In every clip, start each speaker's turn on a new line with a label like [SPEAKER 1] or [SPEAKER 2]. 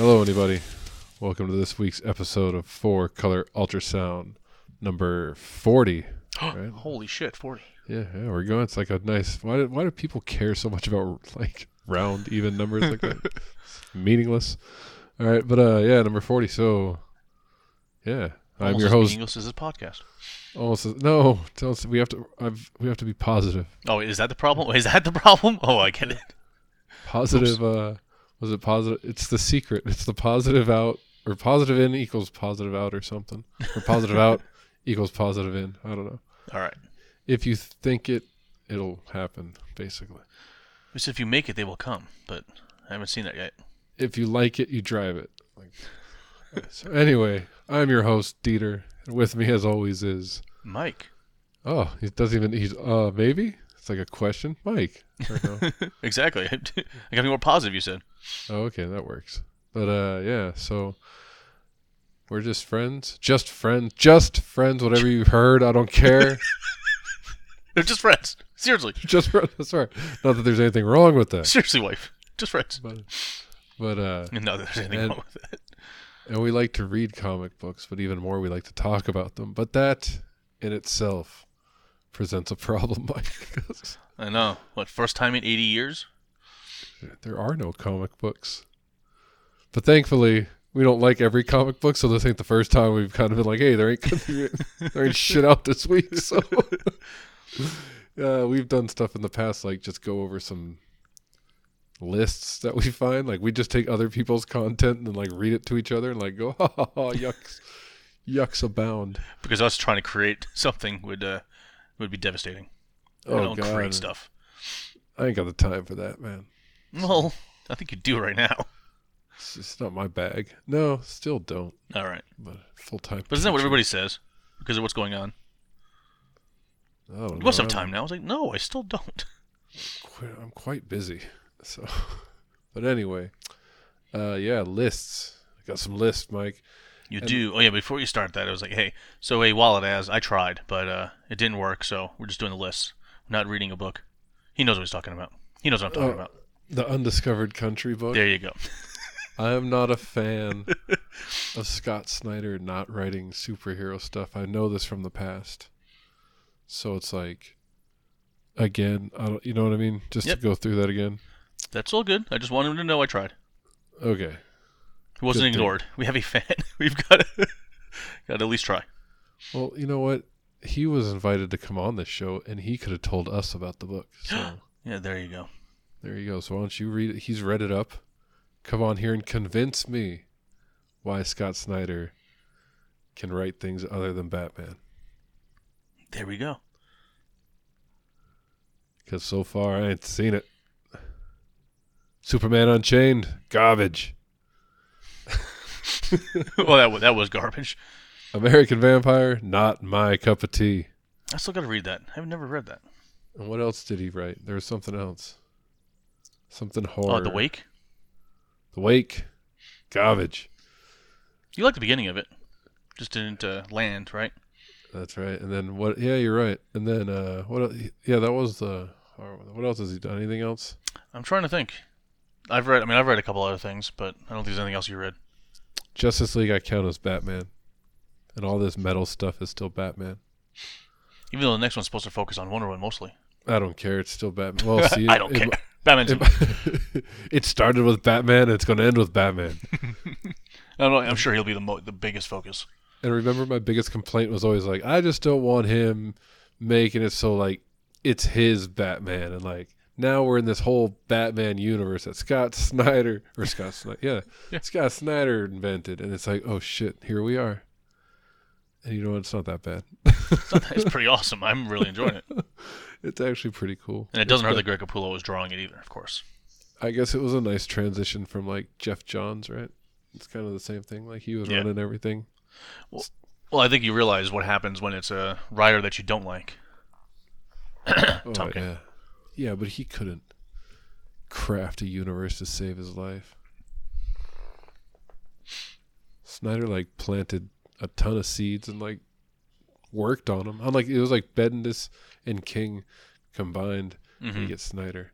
[SPEAKER 1] Hello, anybody. Welcome to this week's episode of Four Color Ultrasound, number forty. Right.
[SPEAKER 2] Holy shit, 40.
[SPEAKER 1] Yeah, yeah, we're going. It's like a nice. Why do, why do people care so much about like round, even numbers like that? It's meaningless. All right, but uh, yeah, number forty. So, yeah, I'm
[SPEAKER 2] Almost
[SPEAKER 1] your
[SPEAKER 2] as
[SPEAKER 1] host.
[SPEAKER 2] meaningless as this podcast.
[SPEAKER 1] Almost as- no. Tell us we have to. I've, we have to be positive.
[SPEAKER 2] Oh, is that the problem? Is that the problem? Oh, I get it.
[SPEAKER 1] Positive. Uh, was it positive? It's the secret. It's the positive out or positive in equals positive out or something, or positive out equals positive in. I don't know.
[SPEAKER 2] All right.
[SPEAKER 1] If you think it, it'll happen. Basically,
[SPEAKER 2] Because if you make it, they will come. But I haven't seen that yet.
[SPEAKER 1] if you like it, you drive it. Like, so anyway, I'm your host Dieter, and with me as always is
[SPEAKER 2] Mike.
[SPEAKER 1] oh he doesn't even he's uh maybe it's like a question Mike. No?
[SPEAKER 2] Exactly. I got to be more positive, you said.
[SPEAKER 1] Oh, okay, that works. But uh yeah, so we're just friends. Just friends. Just friends, whatever you heard, I don't care.
[SPEAKER 2] They're just friends. Seriously.
[SPEAKER 1] just friends. That's right. Not that there's anything wrong with that.
[SPEAKER 2] Seriously, wife. Just friends.
[SPEAKER 1] But but uh
[SPEAKER 2] No, there's anything
[SPEAKER 1] And-
[SPEAKER 2] wrong with that.
[SPEAKER 1] and we like to read comic books, but even more we like to talk about them. But that in itself presents a problem, Mike.
[SPEAKER 2] I know. What, first time in 80 years?
[SPEAKER 1] There are no comic books. But thankfully, we don't like every comic book, so this ain't the first time we've kind of been like, "Hey, there ain't there ain't shit out this week." So, uh, we've done stuff in the past, like just go over some lists that we find. Like we just take other people's content and then like read it to each other and like go, "Ha ha ha, yucks, yucks abound."
[SPEAKER 2] Because us trying to create something would uh, would be devastating. I
[SPEAKER 1] Oh
[SPEAKER 2] don't
[SPEAKER 1] god,
[SPEAKER 2] create stuff.
[SPEAKER 1] I ain't got the time for that, man.
[SPEAKER 2] Well, I think you do right now.
[SPEAKER 1] It's just not my bag. No, still don't.
[SPEAKER 2] All right.
[SPEAKER 1] But full time.
[SPEAKER 2] But isn't that what everybody says? Because of what's going on.
[SPEAKER 1] I don't
[SPEAKER 2] You must have time now. I was like, no, I still don't.
[SPEAKER 1] quite, I'm quite busy. So, but anyway, uh, yeah, lists. I got some lists, Mike.
[SPEAKER 2] You
[SPEAKER 1] And-
[SPEAKER 2] do. Oh yeah. Before you start that, I was like, hey, so a wallet as I tried, but uh, it didn't work. So we're just doing the lists. We're not reading a book. He knows what he's talking about. He knows what I'm talking
[SPEAKER 1] Oh.
[SPEAKER 2] about.
[SPEAKER 1] The Undiscovered Country book.
[SPEAKER 2] There you go.
[SPEAKER 1] I am not a fan of Scott Snyder not writing superhero stuff. I know this from the past. So it's like, again, I don't, you know what I mean? Just
[SPEAKER 2] Yep.
[SPEAKER 1] to go through that again.
[SPEAKER 2] That's all good. I just wanted him to know I tried.
[SPEAKER 1] Okay.
[SPEAKER 2] He wasn't
[SPEAKER 1] Good thing.
[SPEAKER 2] ignored. We have a fan. We've got to, got to at least try.
[SPEAKER 1] Well, you know what? He was invited to come on this show, and he could have told us about the book. So.
[SPEAKER 2] Yeah, there you go.
[SPEAKER 1] There you go. So why don't you read it? He's read it up. Come on here and convince me why Scott Snyder can write things other than Batman.
[SPEAKER 2] There we go.
[SPEAKER 1] Because so far I ain't seen it. Superman Unchained, garbage.
[SPEAKER 2] well, that was, that was garbage.
[SPEAKER 1] American Vampire, not my cup of tea.
[SPEAKER 2] I still got to read that. I've never read that.
[SPEAKER 1] And what else did he write? There was something else. Something horror.
[SPEAKER 2] Oh, the Wake.
[SPEAKER 1] The Wake, garbage.
[SPEAKER 2] You like the beginning of it. Just didn't uh, land, right?
[SPEAKER 1] That's right. And then what? Yeah, you're right. And then uh, what? Yeah, that was the. What else has he done? Anything else?
[SPEAKER 2] I'm trying to think. I've read. I mean, I've read a couple other things, but I don't think there's anything else you read.
[SPEAKER 1] Justice League, I count as Batman, and all this metal stuff is still Batman.
[SPEAKER 2] Even though the next one's supposed to focus on Wonder Woman mostly.
[SPEAKER 1] I don't care. It's still Batman. Well, see,
[SPEAKER 2] I don't
[SPEAKER 1] it,
[SPEAKER 2] care. Batman's.
[SPEAKER 1] It, it started with Batman, and it's going to end with Batman.
[SPEAKER 2] I'm, I'm sure he'll be the mo- the biggest focus.
[SPEAKER 1] And remember, my biggest complaint was always like, I just don't want him making it so like it's his Batman, and like now we're in this whole Batman universe that Scott Snyder or Scott Snyder, yeah,
[SPEAKER 2] Yeah.
[SPEAKER 1] Scott Snyder invented, and it's like, oh shit, here we are. And you know what? It's not that bad.
[SPEAKER 2] It's, not- it's pretty awesome. I'm really enjoying it,
[SPEAKER 1] it's actually pretty cool.
[SPEAKER 2] and it doesn't
[SPEAKER 1] It's
[SPEAKER 2] hurt that Greg Capullo was drawing it either. Of course.
[SPEAKER 1] I guess it was a nice transition from like Geoff Johns, right? It's kind of the same thing. Like he was
[SPEAKER 2] Yeah.
[SPEAKER 1] running everything.
[SPEAKER 2] Well, I think you realize what happens when it's a writer that you don't like.
[SPEAKER 1] Oh, yeah, yeah, but he couldn't craft a universe to save his life. Snyder like planted a ton of seeds and like worked on them. I'm like it was like Bendis and King combined. and You get Snyder.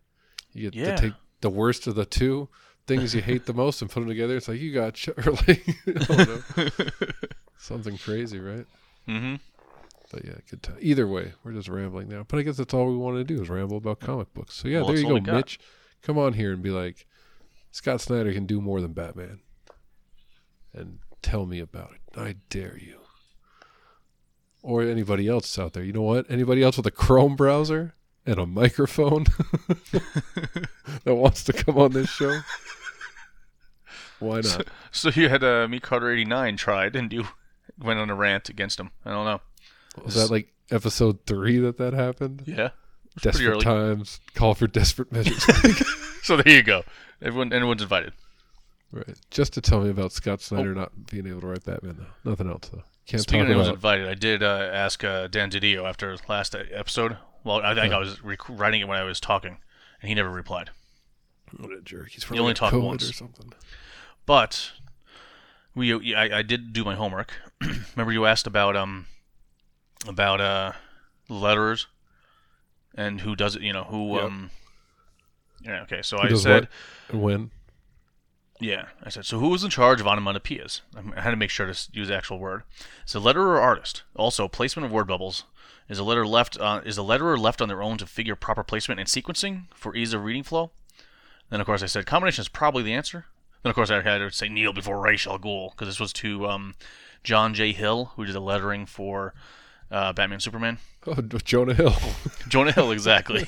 [SPEAKER 1] You get
[SPEAKER 2] Yeah.
[SPEAKER 1] to take the worst of the two, things you hate the most and put them together. It's like you got ch- or like I don't know, something crazy, right?
[SPEAKER 2] mm-hmm.
[SPEAKER 1] But yeah, good time. Either way, we're just rambling now. But I guess that's all we want to do is ramble about comic books. So yeah,
[SPEAKER 2] Well,
[SPEAKER 1] there you go. Mitch. Come on here and be like, Scott Snyder can do more than Batman, and tell me about it. I dare you. Or anybody else out there. You know what? Anybody else with a Chrome browser and a microphone that wants to come on this show? Why not?
[SPEAKER 2] So you had uh, Meat Carter eighty nine tried, and you went on a rant against him. I don't know.
[SPEAKER 1] Was that like episode three that that happened?
[SPEAKER 2] Yeah,
[SPEAKER 1] Desperate
[SPEAKER 2] early.
[SPEAKER 1] times, call for desperate measures.
[SPEAKER 2] So there you go. Everyone, everyone's invited.
[SPEAKER 1] Right. Just to tell me about Scott Snyder not being able to write Batman, though. Nothing else, though. Can't
[SPEAKER 2] Oh. Speaking of
[SPEAKER 1] talk
[SPEAKER 2] invited, I did uh, ask uh, Dan Didio after last episode. Well, I think
[SPEAKER 1] Huh.
[SPEAKER 2] I was rec- writing it when I was talking, and he never replied.
[SPEAKER 1] What a jerk! He's
[SPEAKER 2] only
[SPEAKER 1] probably got
[SPEAKER 2] talked
[SPEAKER 1] COVID
[SPEAKER 2] once.
[SPEAKER 1] or something.
[SPEAKER 2] But we, I, I did do my homework. Remember, you asked about um about uh letterers and who does it. You know who
[SPEAKER 1] Yep.
[SPEAKER 2] um. Yeah. Okay. So
[SPEAKER 1] Who
[SPEAKER 2] I said.
[SPEAKER 1] what? When?
[SPEAKER 2] Yeah, I said. So who was in charge of onomatopoeias? I had to make sure to use the actual word. So letterer or artist. Also, placement of word bubbles. Is a letter left? Uh, is a letterer left on their own to figure proper placement and sequencing for ease of reading flow? Then of course I said combination is probably the answer. Then of course I had to say kneel before Ra's al Ghul because this was to um, John J. Hill who did the lettering for uh, Batman Superman.
[SPEAKER 1] Oh, Jonah Hill.
[SPEAKER 2] Jonah Hill, exactly.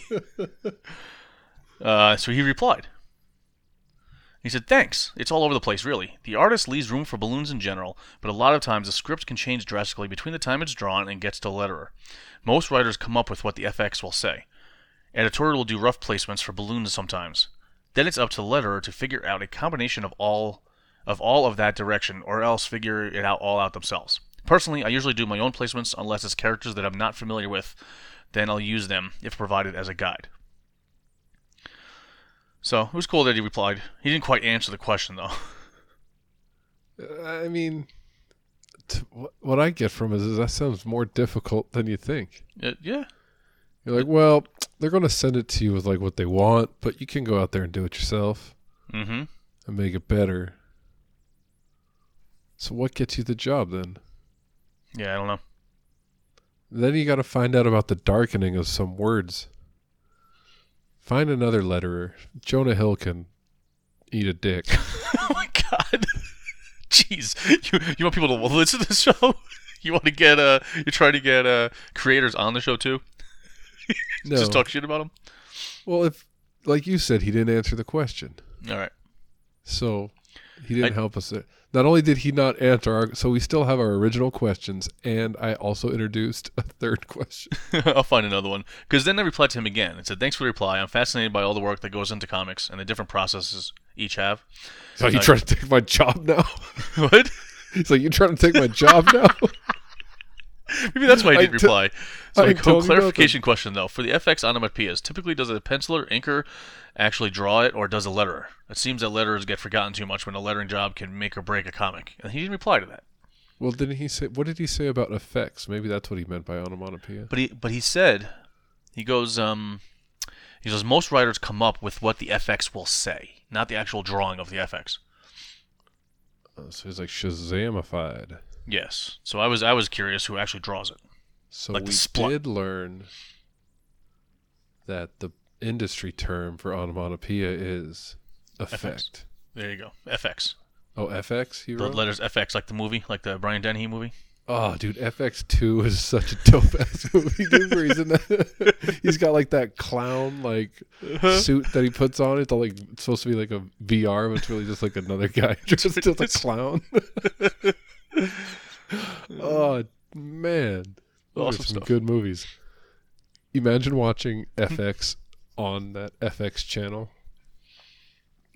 [SPEAKER 2] uh, so he replied. He said, Thanks. It's all over the place, really. The artist leaves room for balloons in general, but a lot of times the script can change drastically between the time it's drawn and gets to letterer. Most writers come up with what the FX will say. Editorial will do rough placements for balloons sometimes. Then it's up to the letterer to figure out a combination of all of all of that direction, or else figure it out all out themselves. Personally, I usually do my own placements unless it's characters that I'm not familiar with. Then I'll use them if provided as a guide. So it was cool that he replied. He didn't quite answer the question though.
[SPEAKER 1] I mean, t- what, what I get from it is that sounds more difficult than you think.
[SPEAKER 2] Uh, yeah,
[SPEAKER 1] You're like, well, they're going to send it to you with like what they want, but you can go out there and do it yourself
[SPEAKER 2] mm-hmm.
[SPEAKER 1] and make it better. So what gets you the job then?
[SPEAKER 2] Yeah, I don't know.
[SPEAKER 1] Then you got to find out about the darkening of some words. Find another letterer. Jonah Hill can eat a dick.
[SPEAKER 2] oh my god. Jeez, you you want people to listen to the show? You want to get uh, you're trying to get uh creators on the show too?
[SPEAKER 1] No.
[SPEAKER 2] Just talk shit about them.
[SPEAKER 1] well, if like you said, he didn't answer the question,
[SPEAKER 2] All right.
[SPEAKER 1] so he didn't
[SPEAKER 2] I-
[SPEAKER 1] help us. Not only did he not answer our, so we still have our original questions, and I also introduced a third question.
[SPEAKER 2] I'll find another one. Because then I replied to him again and said, Thanks for the reply. I'm fascinated by all the work that goes into comics and the different processes each have.
[SPEAKER 1] So you
[SPEAKER 2] Uh,
[SPEAKER 1] trying to take my job now?
[SPEAKER 2] what?
[SPEAKER 1] He's like, you trying to take my job now?
[SPEAKER 2] Maybe that's why I didn't reply. So
[SPEAKER 1] I
[SPEAKER 2] clarification question, though. For the FX onomatopoeias, typically does a penciler, inker actually draw it, or does a letterer? It seems that letterers get forgotten too much when a lettering job can make or break a comic. And he didn't reply to that.
[SPEAKER 1] well, didn't he say? What did he say about effects? Maybe that's what he meant by onomatopoeia.
[SPEAKER 2] But he but he said he goes um he says most writers come up with what the FX will say, not the actual drawing of the FX.
[SPEAKER 1] Uh, so he's like Shazamified.
[SPEAKER 2] Yes. So I was I was curious who actually draws it.
[SPEAKER 1] So
[SPEAKER 2] Like
[SPEAKER 1] we
[SPEAKER 2] spl-
[SPEAKER 1] did learn that the industry term for onomatopoeia is effect.
[SPEAKER 2] There you go. FX.
[SPEAKER 1] Oh, FX. He
[SPEAKER 2] The
[SPEAKER 1] wrote.
[SPEAKER 2] letters FX like the movie, like the Brian Dennehy movie.
[SPEAKER 1] oh, dude, FX Two is such a dope ass movie. Dude, where he's in that. he's got like that clown like uh-huh. suit that he puts on. It's all like it's supposed to be like a VR, but it's really just like another guy dressed as a clown. oh man, those
[SPEAKER 2] Awesome
[SPEAKER 1] are some
[SPEAKER 2] stuff.
[SPEAKER 1] good movies. Imagine watching FX on that FX channel.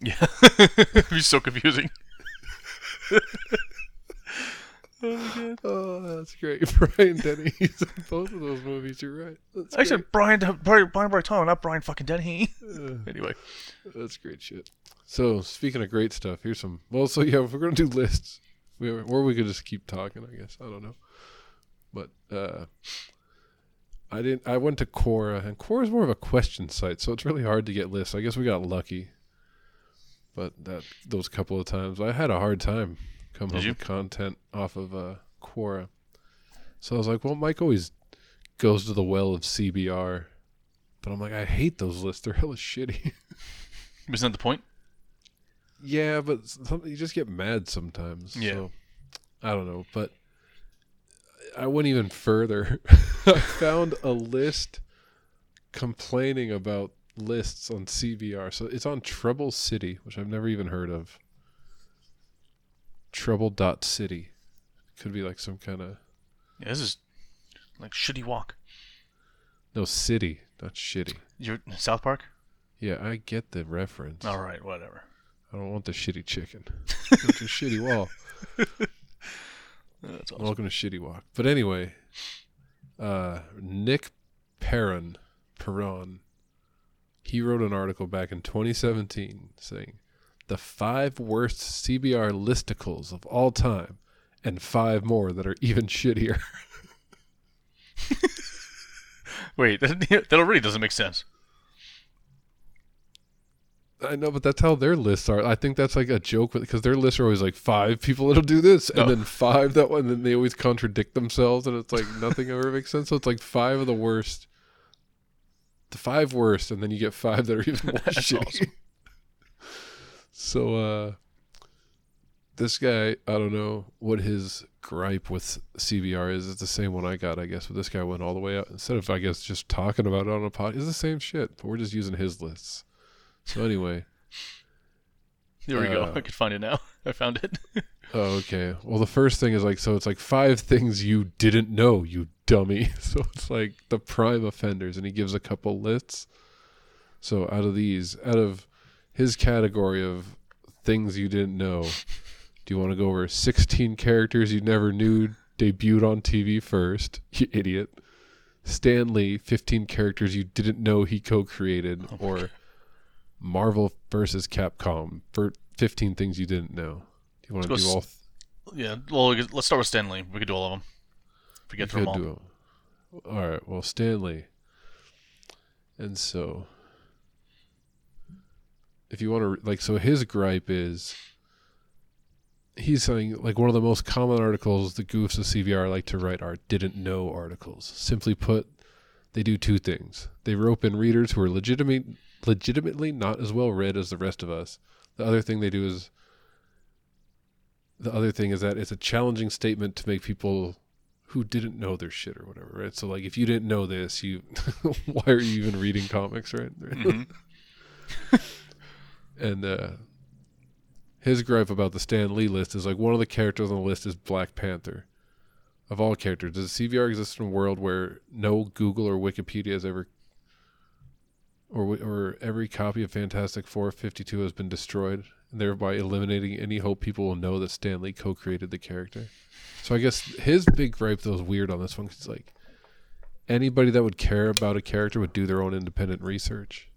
[SPEAKER 2] Yeah. It'd be so confusing. oh.
[SPEAKER 1] Oh, that's great. Brian Denny. He's in both of those movies. You're right. That's
[SPEAKER 2] I
[SPEAKER 1] great.
[SPEAKER 2] said Brian Brian Brian Bartolo, not Brian fucking Dennehy.
[SPEAKER 1] Uh,
[SPEAKER 2] Anyway.
[SPEAKER 1] that's great shit. So speaking of great stuff, here's some. Well, so yeah, if we're gonna do lists, we or we could just keep talking. I guess I don't know. But uh, I didn't. I went to Quora, and Quora is more of a question site, so it's really hard to get lists. I guess we got lucky. but that those couple of times I had a hard time coming up with content off of uh, Quora. So I was like, well, Mike always goes to the well of CBR, but I'm like, I hate those lists. They're hella shitty.
[SPEAKER 2] Isn't that the point?
[SPEAKER 1] Yeah, but some, you just get mad sometimes.
[SPEAKER 2] Yeah.
[SPEAKER 1] So, I don't know, but I went even further. I found a list complaining about lists on CBR. So it's on Trouble City, which I've never even heard of. Trouble dot city. Could be like some kind of
[SPEAKER 2] Yeah, this is like shitty wok.
[SPEAKER 1] no city, not shitty.
[SPEAKER 2] You're South Park.
[SPEAKER 1] Yeah, I get the reference.
[SPEAKER 2] All right, whatever.
[SPEAKER 1] I don't want the shitty chicken. It's a shitty wall.
[SPEAKER 2] That's awesome.
[SPEAKER 1] Welcome to Shitty Wok. But anyway, uh, Nick Perron, Perron, he wrote an article back in 2017 saying the five worst CBR listicles of all time, and five more that are even shittier.
[SPEAKER 2] Wait, that, that already doesn't make sense.
[SPEAKER 1] I know, but that's how their lists are. I think that's like a joke because their lists are always like five people that'll do this, and
[SPEAKER 2] Oh.
[SPEAKER 1] then five that one. And then they always contradict themselves, and it's like nothing ever makes sense. So it's like five of the worst, the five worst, and then you get five that are even more shitty.
[SPEAKER 2] awesome.
[SPEAKER 1] So uh, this guy, I don't know what his gripe with CBR is. It's the same one I got, I guess. But this guy went all the way out instead of, I guess, just talking about it on a pod. It's the same shit, but we're just using his lists. So anyway.
[SPEAKER 2] There we go.
[SPEAKER 1] Uh,
[SPEAKER 2] I could find it now. I found it.
[SPEAKER 1] Oh, okay. Well, the first thing is like, so it's like five things you didn't know, you dummy. So it's like the prime offenders, and he gives a couple lists. So out of these, out of his category of things you didn't know, do you want to go over 16 characters you never knew debuted on TV first? You idiot. Stan Lee, 15 characters you didn't know he co created,
[SPEAKER 2] Oh
[SPEAKER 1] or Marvel versus Capcom for 15 things you didn't know. Do you want to do all?
[SPEAKER 2] s- yeah. Well, let's start with Stan Lee. We could do all of them. If we get
[SPEAKER 1] You
[SPEAKER 2] through them all.
[SPEAKER 1] All right. Well, Stan Lee. And so, if you want to, like, so his gripe is he's saying, like, one of the most common articles the goofs of CBR like to write are didn't know articles. Simply put, they do two things they rope in readers who are legitimate, legitimately not as well read as the rest of us. The other thing they do is, the other thing is that it's a challenging statement to make people who didn't know their shit or whatever, right? So like if you didn't know this, you why are you even reading comics, right?
[SPEAKER 2] Mhm.
[SPEAKER 1] and uh his gripe about the Stan Lee list is like one of the characters on the list is Black Panther. Of all characters, does CBR exist in a world where no Google or Wikipedia has ever or or every copy of Fantastic Four 52 has been destroyed, thereby eliminating any hope people will know that Stan Lee co-created the character? So I guess his big gripe though is weird on this one 'cause it's like anybody that would care about a character would do their own independent research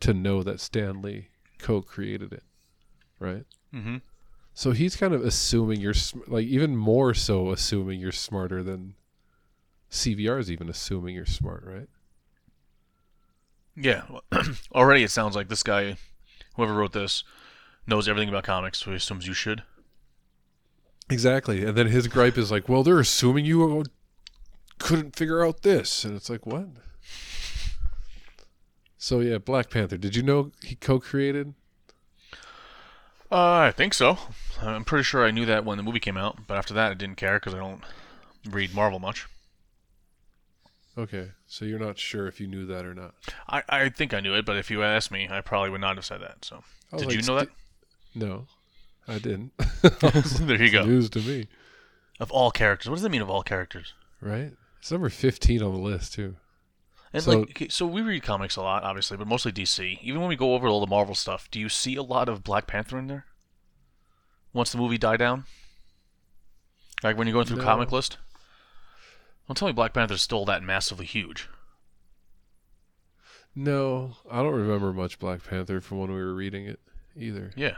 [SPEAKER 1] to know that Stan Lee co-created it, right?
[SPEAKER 2] Mm-hmm.
[SPEAKER 1] So he's kind of assuming you're sm- like even more so assuming you're smarter than CBR is even assuming you're smart, right?
[SPEAKER 2] Yeah. Already, it sounds like this guy, whoever wrote this, knows everything about comics, so he assumes you should.
[SPEAKER 1] Exactly. And then his gripe is like, "Well, they're assuming you couldn't figure out this." And it's like, "What?" So yeah, Black Panther. Did you know he co-created?
[SPEAKER 2] Uh, I think so. I'm pretty sure I knew that when the movie came out, but after that, I didn't care because I don't read Marvel much.
[SPEAKER 1] Okay. So you're not sure if you knew that or not.
[SPEAKER 2] I, I think I knew it, but if you asked me, I probably would not have said that. So, did
[SPEAKER 1] like,
[SPEAKER 2] you know that?
[SPEAKER 1] No. I didn't.
[SPEAKER 2] there you go.
[SPEAKER 1] News to me,
[SPEAKER 2] Of all characters, what does that mean? Of all characters?
[SPEAKER 1] right? It's number 15 on the list too.
[SPEAKER 2] And
[SPEAKER 1] So-
[SPEAKER 2] like, so we read comics a lot, obviously, but mostly DC. Even when we go over all the Marvel stuff, do you see a lot of Black Panther in there? Once the movie died down, like when you're going through
[SPEAKER 1] No.
[SPEAKER 2] comic list. Don't tell me Black Panther's still that massively huge.
[SPEAKER 1] No, I don't remember much Black Panther from when we were reading it either.
[SPEAKER 2] Yeah.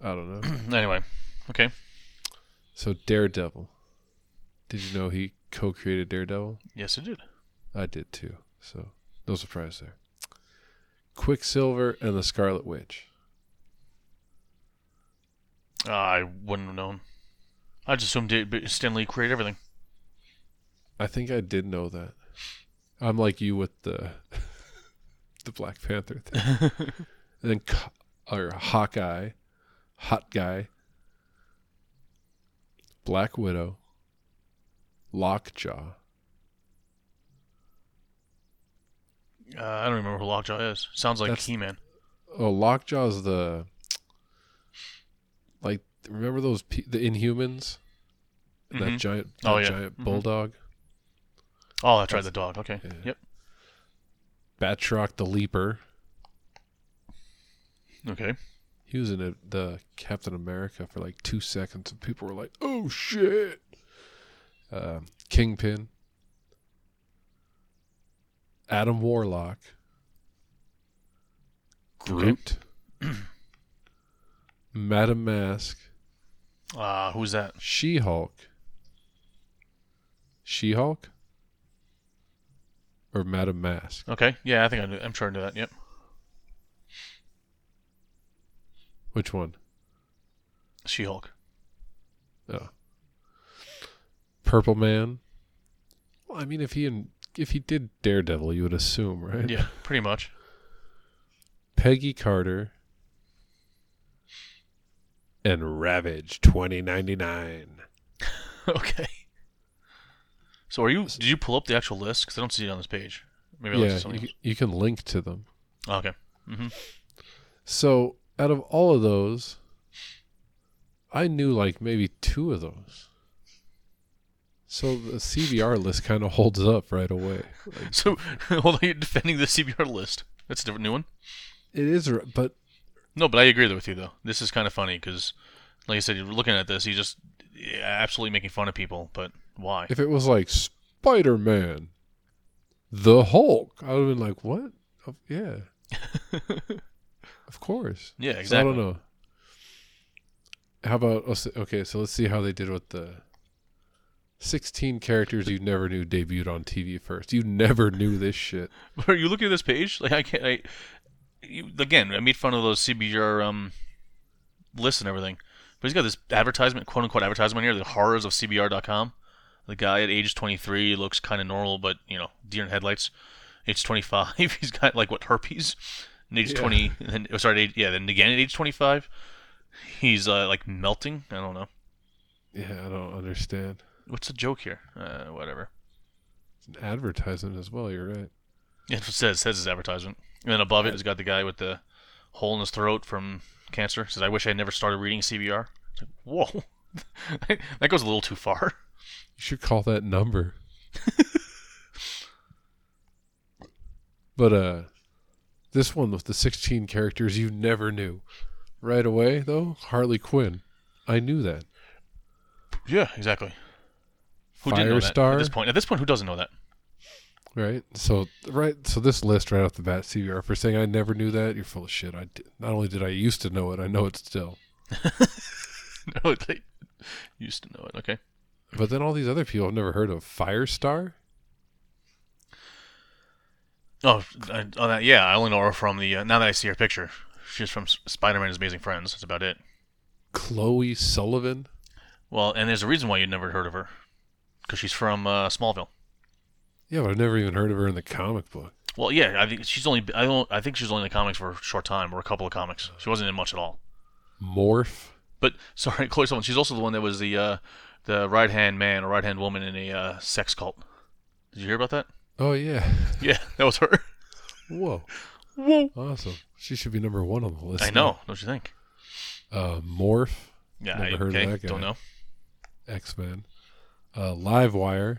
[SPEAKER 1] I don't know.
[SPEAKER 2] anyway, okay.
[SPEAKER 1] so Daredevil. Did you know he co-created Daredevil?
[SPEAKER 2] Yes, I did.
[SPEAKER 1] I did too. So no surprise there. Quicksilver and the Scarlet Witch.
[SPEAKER 2] Uh, I wouldn't have known. I just assumed Stan Lee created everything.
[SPEAKER 1] I think I did know that. I'm like you with the the Black Panther thing. and then or Hawkeye, Hot Guy, Black Widow, Lockjaw.
[SPEAKER 2] Uh, I don't remember who Lockjaw is. Sounds like
[SPEAKER 1] That's-
[SPEAKER 2] He-Man.
[SPEAKER 1] Oh, Lockjaw's the like remember those pe- the Inhumans?
[SPEAKER 2] Mhm.
[SPEAKER 1] That giant,
[SPEAKER 2] Oh, yeah.
[SPEAKER 1] giant
[SPEAKER 2] Mhm.
[SPEAKER 1] bulldog.
[SPEAKER 2] Oh, that's right, the dog. Okay.
[SPEAKER 1] Yeah.
[SPEAKER 2] Yep.
[SPEAKER 1] Batroc the Leaper.
[SPEAKER 2] Okay.
[SPEAKER 1] He was in it, the Captain America for like two seconds, and people were like, "Oh shit!" Um, Kingpin, Adam Warlock, Groot, Madame Masque,
[SPEAKER 2] Uh, who's that?
[SPEAKER 1] She Hulk, She Hulk, or Madame Masque.
[SPEAKER 2] Okay. Yeah, I think I knew, I'm sure I knew that. Yep.
[SPEAKER 1] Which one?
[SPEAKER 2] She-Hulk.
[SPEAKER 1] Oh. Purple Man. Well, I mean, if he and if he did Daredevil, you would assume, right?
[SPEAKER 2] Yeah, pretty much.
[SPEAKER 1] Peggy Carter and Ravage twenty ninety nine.
[SPEAKER 2] okay. So are you? Did you pull up the actual list? Because I don't see it on this page. Maybe
[SPEAKER 1] Yeah, you, you can link to them.
[SPEAKER 2] okay. Mm-hmm.
[SPEAKER 1] So out of all of those, I knew like maybe two of those. So the CBR list kind of holds up right away. Like,
[SPEAKER 2] So hold on, you're defending the CBR list. That's a different new one.
[SPEAKER 1] it is, but
[SPEAKER 2] No, but I agree with you though. This is kind of funny because, like I said, you're looking at this, You're just yeah, absolutely making fun of people. But why?
[SPEAKER 1] if it was like Spider Man, the Hulk, I would have been like, what? Oh, yeah, of course.
[SPEAKER 2] yeah,
[SPEAKER 1] So I don't know. How about okay? So let's see how they did with the sixteen characters you never knew debuted on TV first. You never knew this shit.
[SPEAKER 2] Are you looking at this page? Like I can't. I, you, again, I made fun of those CBR um lists and everything, but he's got this advertisement, quote unquote advertisement here, the horrors of CBR.com. The guy at age 23 looks kind of normal, but you know, deer in headlights. Age 25, he's got like what herpes. And age
[SPEAKER 1] Yeah.
[SPEAKER 2] 20, and then, oh, sorry, age, yeah, then again at age 25, he's uh, like melting. I don't know.
[SPEAKER 1] Yeah, I don't understand.
[SPEAKER 2] What's the joke here? Uh, whatever.
[SPEAKER 1] It's an advertisement as well. You're right.
[SPEAKER 2] Yeah, It says says his advertisement, and then above it has got the guy with the hole in his throat from cancer. Says, "I wish I never started reading CBR." It's like, whoa, that goes a little too far.
[SPEAKER 1] You should call that number. but uh this one with the 16 characters you never knew. Right away though, Harley Quinn. I knew that.
[SPEAKER 2] Yeah, exactly. Who didn't know that
[SPEAKER 1] Firestar?
[SPEAKER 2] at this point? At this point, who doesn't know that?
[SPEAKER 1] Right? So right so this list right off the bat CBR for saying I never knew that, you're full of shit. I did, not only did I used to know it, I know it still.
[SPEAKER 2] no, they used to know it. Okay.
[SPEAKER 1] But then all these other people I've never heard of. Firestar?
[SPEAKER 2] Oh, I, oh that, yeah. I only know her from the. Uh, now that I see her picture, she's from Spider Man's Amazing Friends. That's about it.
[SPEAKER 1] Chloe Sullivan?
[SPEAKER 2] Well, and there's a reason why you'd never heard of her, because she's from uh, Smallville.
[SPEAKER 1] Yeah, but I've never even heard of her in the comic book.
[SPEAKER 2] Well, yeah, I think she's only. I don't. I think she was only in the comics for a short time, or a couple of comics. She wasn't in much at all.
[SPEAKER 1] Morph?
[SPEAKER 2] But sorry, Chloe Sullivan. She's also the one that was the uh, the right hand man or right hand woman in a uh, sex cult. Did you hear about that?
[SPEAKER 1] Oh yeah.
[SPEAKER 2] Yeah, that was her.
[SPEAKER 1] Whoa.
[SPEAKER 2] Whoa!
[SPEAKER 1] Awesome. She should be number one on the list.
[SPEAKER 2] I know, don't you think?
[SPEAKER 1] Uh, Morph,
[SPEAKER 2] Yeah,
[SPEAKER 1] Never
[SPEAKER 2] I,
[SPEAKER 1] heard of that guy.
[SPEAKER 2] Don't know.
[SPEAKER 1] X Men, uh, Livewire.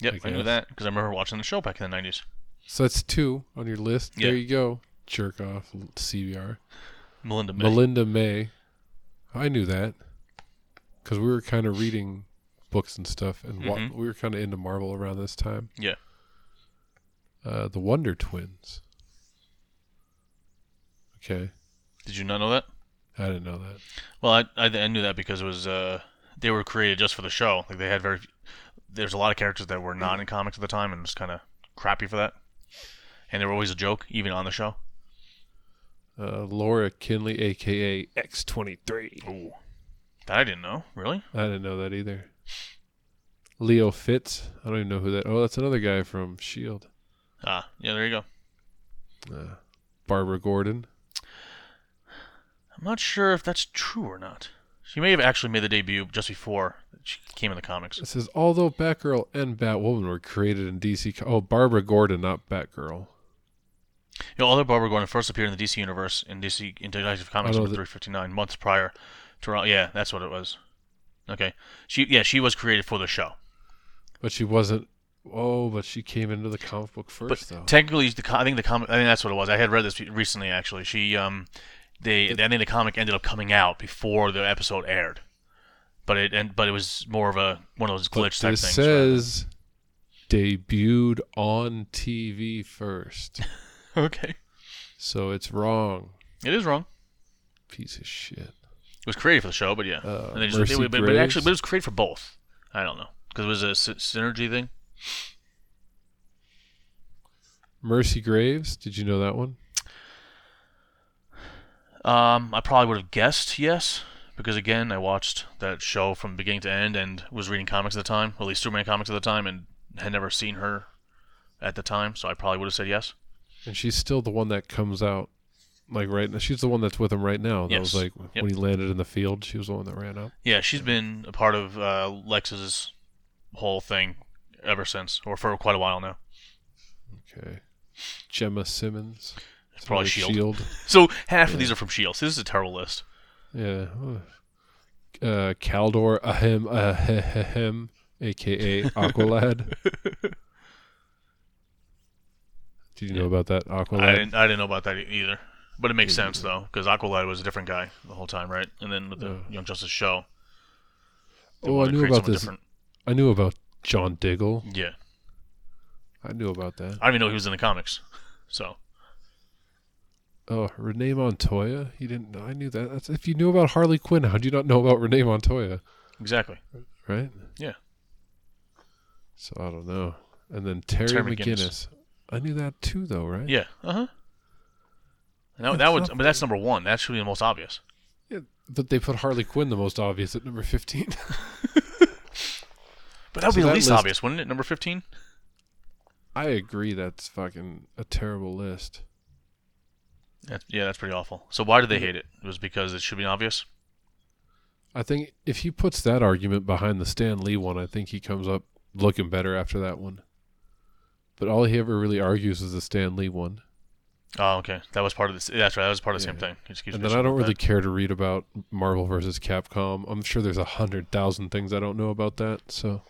[SPEAKER 2] Yep,
[SPEAKER 1] I
[SPEAKER 2] I, knew that because I remember watching the show back in the '90s.
[SPEAKER 1] So that's two on your list.
[SPEAKER 2] Yeah.
[SPEAKER 1] There you go. Jerk off CBR.
[SPEAKER 2] Melinda May.
[SPEAKER 1] Melinda May. I knew that because we were kind of reading books and stuff, and wa-
[SPEAKER 2] Mhm.
[SPEAKER 1] we were kind of into Marvel around this time.
[SPEAKER 2] Yeah.
[SPEAKER 1] Uh, the Wonder Twins. Okay,
[SPEAKER 2] Did you not know that?
[SPEAKER 1] I didn't know that.
[SPEAKER 2] Well, I, I, I knew that because it was uh, they were created just for the show. Like they had very there's a lot of characters that were not in comics at the time, and it was kind of crappy for that. And they were always a joke, even on the show.
[SPEAKER 1] Uh, Laura Kinney, aka X23.
[SPEAKER 2] Ooh, that I didn't know. Really?
[SPEAKER 1] I didn't know that either. Leo Fitz. I don't even know who that. Oh, that's another guy from Shield.
[SPEAKER 2] Ah, yeah. There you go.
[SPEAKER 1] Uh, Barbara Gordon.
[SPEAKER 2] I'm not sure if that's true or not. She may have actually made the debut just before she came in the comics.
[SPEAKER 1] It says although Batgirl and Batwoman were created in DC. Co- oh, Barbara Gordon, not Batgirl.
[SPEAKER 2] You know, although Barbara Gordon first appeared in the DC universe in DC in Detective Comics number 359 months prior to yeah, that's what it was. Okay, she yeah she was created for the show,
[SPEAKER 1] But she wasn't. Oh, but she came into the comic book
[SPEAKER 2] but
[SPEAKER 1] first, though.
[SPEAKER 2] technically the I think the comic I think that's what it was. I had read this recently actually. She um they I think the comic ended up coming out before the episode aired, but it and but it was more of a one of those glitch type
[SPEAKER 1] this
[SPEAKER 2] things. rather.
[SPEAKER 1] says debuted on TV first,
[SPEAKER 2] okay,
[SPEAKER 1] so it's wrong.
[SPEAKER 2] it is wrong.
[SPEAKER 1] Piece of shit.
[SPEAKER 2] It was created for the show, but yeah,
[SPEAKER 1] Uh,
[SPEAKER 2] and they just,
[SPEAKER 1] Mercy
[SPEAKER 2] they- but, but actually, but it was created for both. I don't know because it was a sy- synergy thing.
[SPEAKER 1] Mercy Graves. Did you know that one?
[SPEAKER 2] Um, I probably would have guessed yes, because again, I watched that show from beginning to end and was reading comics at the time, at least Superman comics at the time, and had never seen her at the time, so I probably would have said yes.
[SPEAKER 1] And she's still the one that comes out, like right now. She's the one that's with him right now. That was like
[SPEAKER 2] Yep.
[SPEAKER 1] when he landed in the field. She was the one that ran up.
[SPEAKER 2] Yeah, she's been a part of uh, Lex's whole thing ever since, or for quite a while now.
[SPEAKER 1] Okay. Jemma Simmons.
[SPEAKER 2] It's probably Shield.
[SPEAKER 1] Shield.
[SPEAKER 2] So half of these are from Shield. So this is a terrible list.
[SPEAKER 1] Yeah. Uh, Kaldur Ahem Ahem, aka Aqualad. Did you know about that Aqualad?
[SPEAKER 2] I didn't. I didn't know about that either. But it makes sense though, because Aqualad was a different guy the whole time, right? And then with the
[SPEAKER 1] Yeah.
[SPEAKER 2] Young Justice show,
[SPEAKER 1] oh, I knew about this.
[SPEAKER 2] Different.
[SPEAKER 1] I knew about John Diggle.
[SPEAKER 2] Yeah,
[SPEAKER 1] I knew about that.
[SPEAKER 2] I didn't even know he was in the comics. So
[SPEAKER 1] Oh, Renee Montoya. You didn't. know? I knew that. That's, if you knew about Harley Quinn, how do you not know about Renee Montoya?
[SPEAKER 2] exactly.
[SPEAKER 1] Right?
[SPEAKER 2] Yeah.
[SPEAKER 1] So I don't know. And then Terry,
[SPEAKER 2] Terry
[SPEAKER 1] McGinnis.
[SPEAKER 2] McGinnis.
[SPEAKER 1] I knew that too, though, right?
[SPEAKER 2] Yeah. Uh huh.
[SPEAKER 1] That's
[SPEAKER 2] that
[SPEAKER 1] not
[SPEAKER 2] but that's number one. That should be the most obvious.
[SPEAKER 1] Yeah, But they put Harley Quinn the most obvious at number fifteen.
[SPEAKER 2] But that would
[SPEAKER 1] So
[SPEAKER 2] be the least
[SPEAKER 1] list-
[SPEAKER 2] obvious, wouldn't it? Number fifteen.
[SPEAKER 1] I agree. That's fucking a terrible list.
[SPEAKER 2] That's, yeah, that's pretty awful. So why did they hate it? It was because it should be obvious.
[SPEAKER 1] I think if he puts that argument behind the Stan Lee one, I think he comes up looking better after that one. But all he ever really argues is the Stan Lee one.
[SPEAKER 2] Oh, okay. That was part of this. That's right. That was part of the same thing. Excuse
[SPEAKER 1] And
[SPEAKER 2] me.
[SPEAKER 1] then I don't really
[SPEAKER 2] that.
[SPEAKER 1] care to read about Marvel versus Capcom. I'm sure there's a hundred thousand things I don't know about that. So,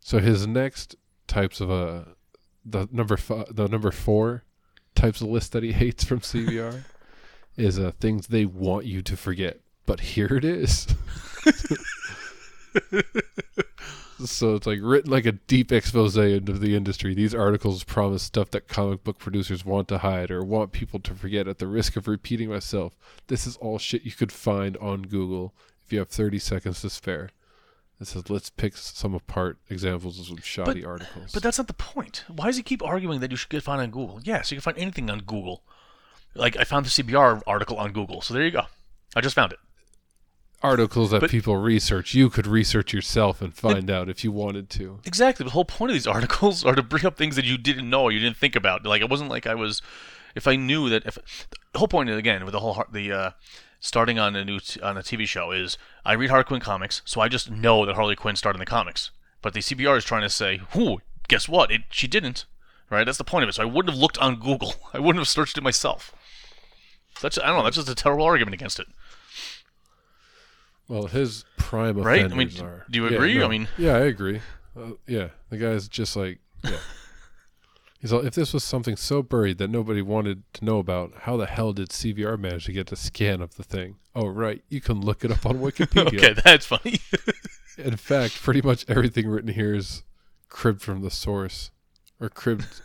[SPEAKER 1] so his next types of uh the number five, the number four types of list that he hates from CBR is uh things they want you to forget. But here it is. So it's like written like a deep expose into the industry. These articles promise stuff that comic book producers want to hide or want people to forget at the risk of repeating myself. This is all shit you could find on Google if you have 30 seconds to spare. It says, let's pick some apart examples of some shoddy articles.
[SPEAKER 2] But that's not the point. Why does he keep arguing that you should get find on Google? Yes, you can find anything on Google. Like I found the CBR article on Google, so there you go. I just found it.
[SPEAKER 1] Articles that
[SPEAKER 2] but-
[SPEAKER 1] people research, you could research yourself and find out if you wanted to.
[SPEAKER 2] Exactly. The whole point of these articles are to bring up things that you didn't know or you didn't think about. Like it wasn't like I was, if I knew that if the whole point again with the whole the uh, starting on a new t- on a TV show is I read Harley Quinn comics, so I just know that Harley Quinn started in the comics. But the CBR is trying to say, "Whoo, guess what? It she didn't." Right. That's the point of it. So I wouldn't have looked on Google. I wouldn't have searched it myself. That's I don't know. That's just a terrible argument against it.
[SPEAKER 1] Well, his prime
[SPEAKER 2] Right? I
[SPEAKER 1] offenders
[SPEAKER 2] mean,
[SPEAKER 1] are.
[SPEAKER 2] do you
[SPEAKER 1] Yeah,
[SPEAKER 2] agree?
[SPEAKER 1] no.
[SPEAKER 2] I mean-
[SPEAKER 1] yeah, I agree. Uh, yeah, the guy's just like, yeah. He's like, if this was something so buried that nobody wanted to know about, how the hell did CBR manage to get a scan of the thing? Oh, right, you can look it up on Wikipedia.
[SPEAKER 2] okay, that's funny.
[SPEAKER 1] In fact, pretty much everything written here is cribbed from the source, or cribbed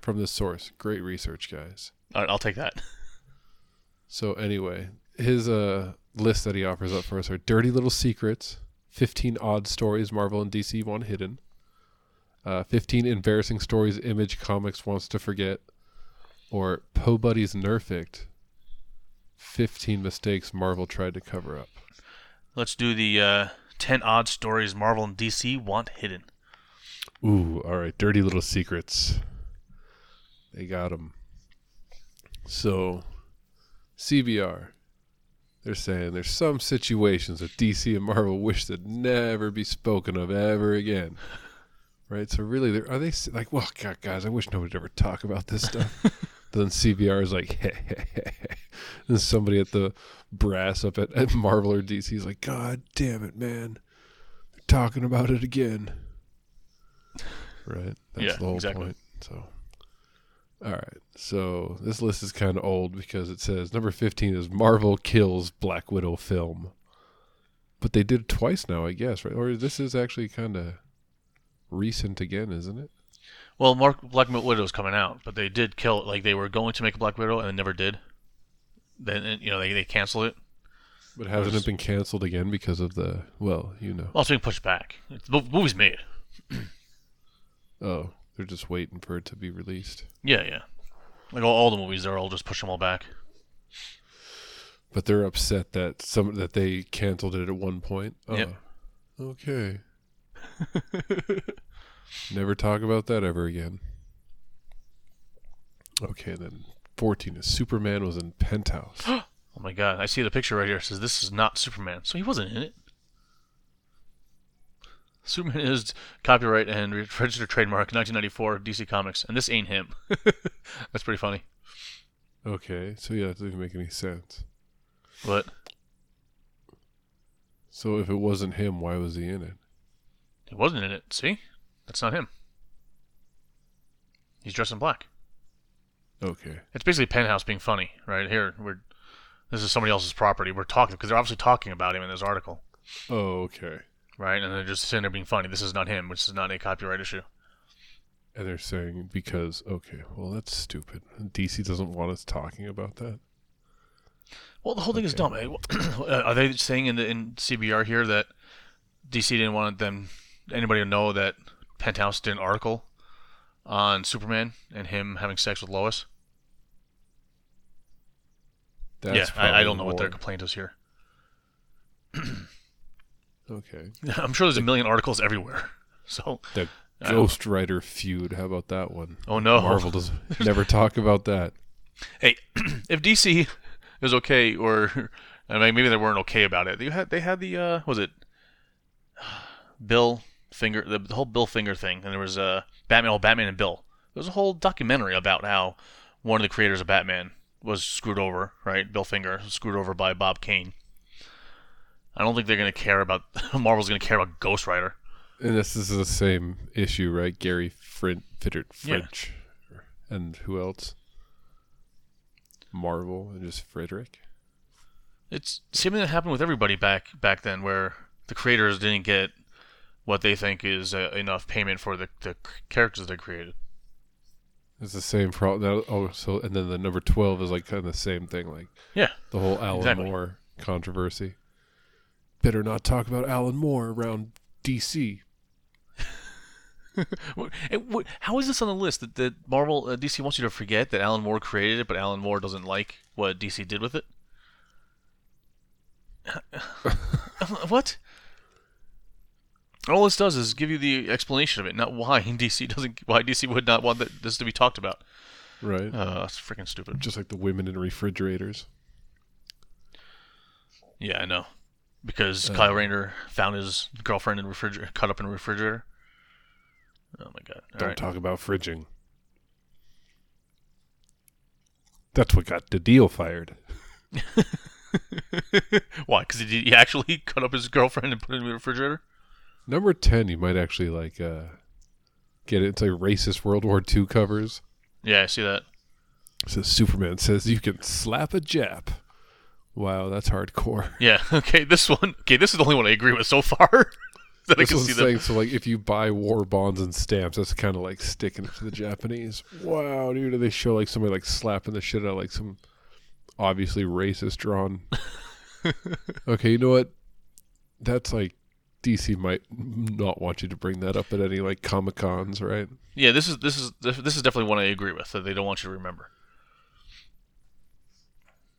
[SPEAKER 1] from the source. Great research, guys.
[SPEAKER 2] All right, I'll take that.
[SPEAKER 1] So anyway, his uh list that he offers up for us are Dirty Little Secrets, 15 odd stories Marvel and DC want hidden, Uh, 15 embarrassing stories Image Comics wants to forget. Or Poe Buddy's Nerfict. 15 mistakes Marvel tried to cover up.
[SPEAKER 2] Let's do the uh, 10 odd stories Marvel and DC want hidden.
[SPEAKER 1] Ooh, all right. Dirty little secrets. They got them. So, CBR. They're saying there's some situations that DC and Marvel wish to never be spoken of ever again. Right? So, really, they're, are they like, well, God, guys, I wish nobody would ever talk about this stuff. then CBR is like, hey, hey, hey, hey. And somebody at the brass up at, at Marvel or DC is like, God damn it, man. They're talking about it again. Right? That's
[SPEAKER 2] Yeah,
[SPEAKER 1] the whole
[SPEAKER 2] exactly.
[SPEAKER 1] point. So, all right. So this list is kind of old because it says number 15 is Marvel kills Black Widow film. But they did it twice now, I guess, right? Or this is actually kind of recent again, isn't it?
[SPEAKER 2] Well, Mark Black Widow Widow's coming out, but they did kill it. Like they were going to make a Black Widow and they never did. Then you know they they canceled it.
[SPEAKER 1] But hasn't it been canceled again because of the well, you know.
[SPEAKER 2] Well, it's being pushed back. It's, the movie's made.
[SPEAKER 1] Oh, they're just waiting for it to be released.
[SPEAKER 2] Yeah, yeah. Like all, all the movies, they're all just push them all back.
[SPEAKER 1] But they're upset that some that they canceled it at one point.
[SPEAKER 2] Oh, yep.
[SPEAKER 1] Oh, Okay. Never talk about that ever again. Okay, then 14 is Superman was in Penthouse.
[SPEAKER 2] Oh my god, I see the picture right here. It says this is not Superman. So he wasn't in it. Superman is copyright and registered trademark 1994 DC Comics, and this ain't him. That's pretty funny.
[SPEAKER 1] okay, so yeah, that doesn't even make any sense.
[SPEAKER 2] What?
[SPEAKER 1] So if it wasn't him, why was he in it?
[SPEAKER 2] he wasn't in it. See? That's not him. He's dressed in black.
[SPEAKER 1] Okay.
[SPEAKER 2] It's basically Penthouse being funny, right? Here, we're this is somebody else's property. We're talking because they're obviously talking about him in this article,
[SPEAKER 1] Oh, okay.
[SPEAKER 2] Right? And they're just sitting there being funny. This is not him, which is not a copyright issue.
[SPEAKER 1] And they're saying because okay, well that's stupid. DC doesn't want us talking about that.
[SPEAKER 2] Well, the whole thing is dumb. Are they saying in the in CBR here that DC didn't want them anybody to know that Penthouse did an article on Superman and him having sex with Lois?
[SPEAKER 1] That's
[SPEAKER 2] yeah, I, I don't know what their complaint is here.
[SPEAKER 1] Okay.
[SPEAKER 2] I'm sure there's a million articles everywhere. So,
[SPEAKER 1] The Ghost Rider feud. How about that one?
[SPEAKER 2] oh no,
[SPEAKER 1] Marvel does never talk about that.
[SPEAKER 2] Hey, if DC is okay, or I mean, maybe they weren't okay about it. They had they had the uh, was it Bill Finger the, the whole Bill Finger thing, and there was uh, Batman, oh Batman and Bill. There was a whole documentary about how one of the creators of Batman was screwed over, right? Bill Finger was screwed over by Bob Kane. I don't think they're gonna care about Marvel's gonna care about Ghost Rider.
[SPEAKER 1] And this is the same issue, right? Gary Frin- Fitter-
[SPEAKER 2] Yeah.
[SPEAKER 1] French, and who else? Marvel and just Friedrich.
[SPEAKER 2] It's same thing that happened with everybody back back then, where the creators didn't get what they think is uh, enough payment for the, the characters they created.
[SPEAKER 1] It's the same problem. Oh, so and then the number twelve is like kind of the same thing, like
[SPEAKER 2] Yeah,
[SPEAKER 1] the whole Alan
[SPEAKER 2] Exactly.
[SPEAKER 1] Moore controversy. Better not talk about Alan Moore around DC.
[SPEAKER 2] What- and what- how is this on the list that, that Marvel uh, DC wants you to forget that Alan Moore created it, but Alan Moore doesn't like what DC did with it? what? All this does is give you the explanation of it, not why DC doesn't, why DC would not want that, this to be talked about.
[SPEAKER 1] Right.
[SPEAKER 2] Uh, that's freaking stupid.
[SPEAKER 1] just like the women in refrigerators.
[SPEAKER 2] Yeah, I know. Because
[SPEAKER 1] Uh,
[SPEAKER 2] Kyle Rayner found his girlfriend in refrigerator, cut up in a refrigerator. Oh my god! All
[SPEAKER 1] Don't
[SPEAKER 2] right.
[SPEAKER 1] talk about fridging. That's what got the deal fired.
[SPEAKER 2] Why? Because he, he actually cut up his girlfriend and put it in the refrigerator.
[SPEAKER 1] Number ten, you might actually like uh get it. It's like racist World War II covers.
[SPEAKER 2] Yeah, I see that.
[SPEAKER 1] It says Superman says you can slap a Jap. Wow, that's hardcore.
[SPEAKER 2] Yeah. Okay. This one. Okay. This is the only one I agree with so far. that I
[SPEAKER 1] This
[SPEAKER 2] can
[SPEAKER 1] was
[SPEAKER 2] see
[SPEAKER 1] saying
[SPEAKER 2] that.
[SPEAKER 1] so like if you buy war bonds and stamps, that's kind of like sticking it to the Japanese. Wow, dude, Do they show like somebody like slapping the shit out of like some obviously racist drawn. okay, you know what? That's like DC might not want you to bring that up at any like Comic Cons, right?
[SPEAKER 2] Yeah, this is this is this is definitely one I agree with that they don't want you to remember.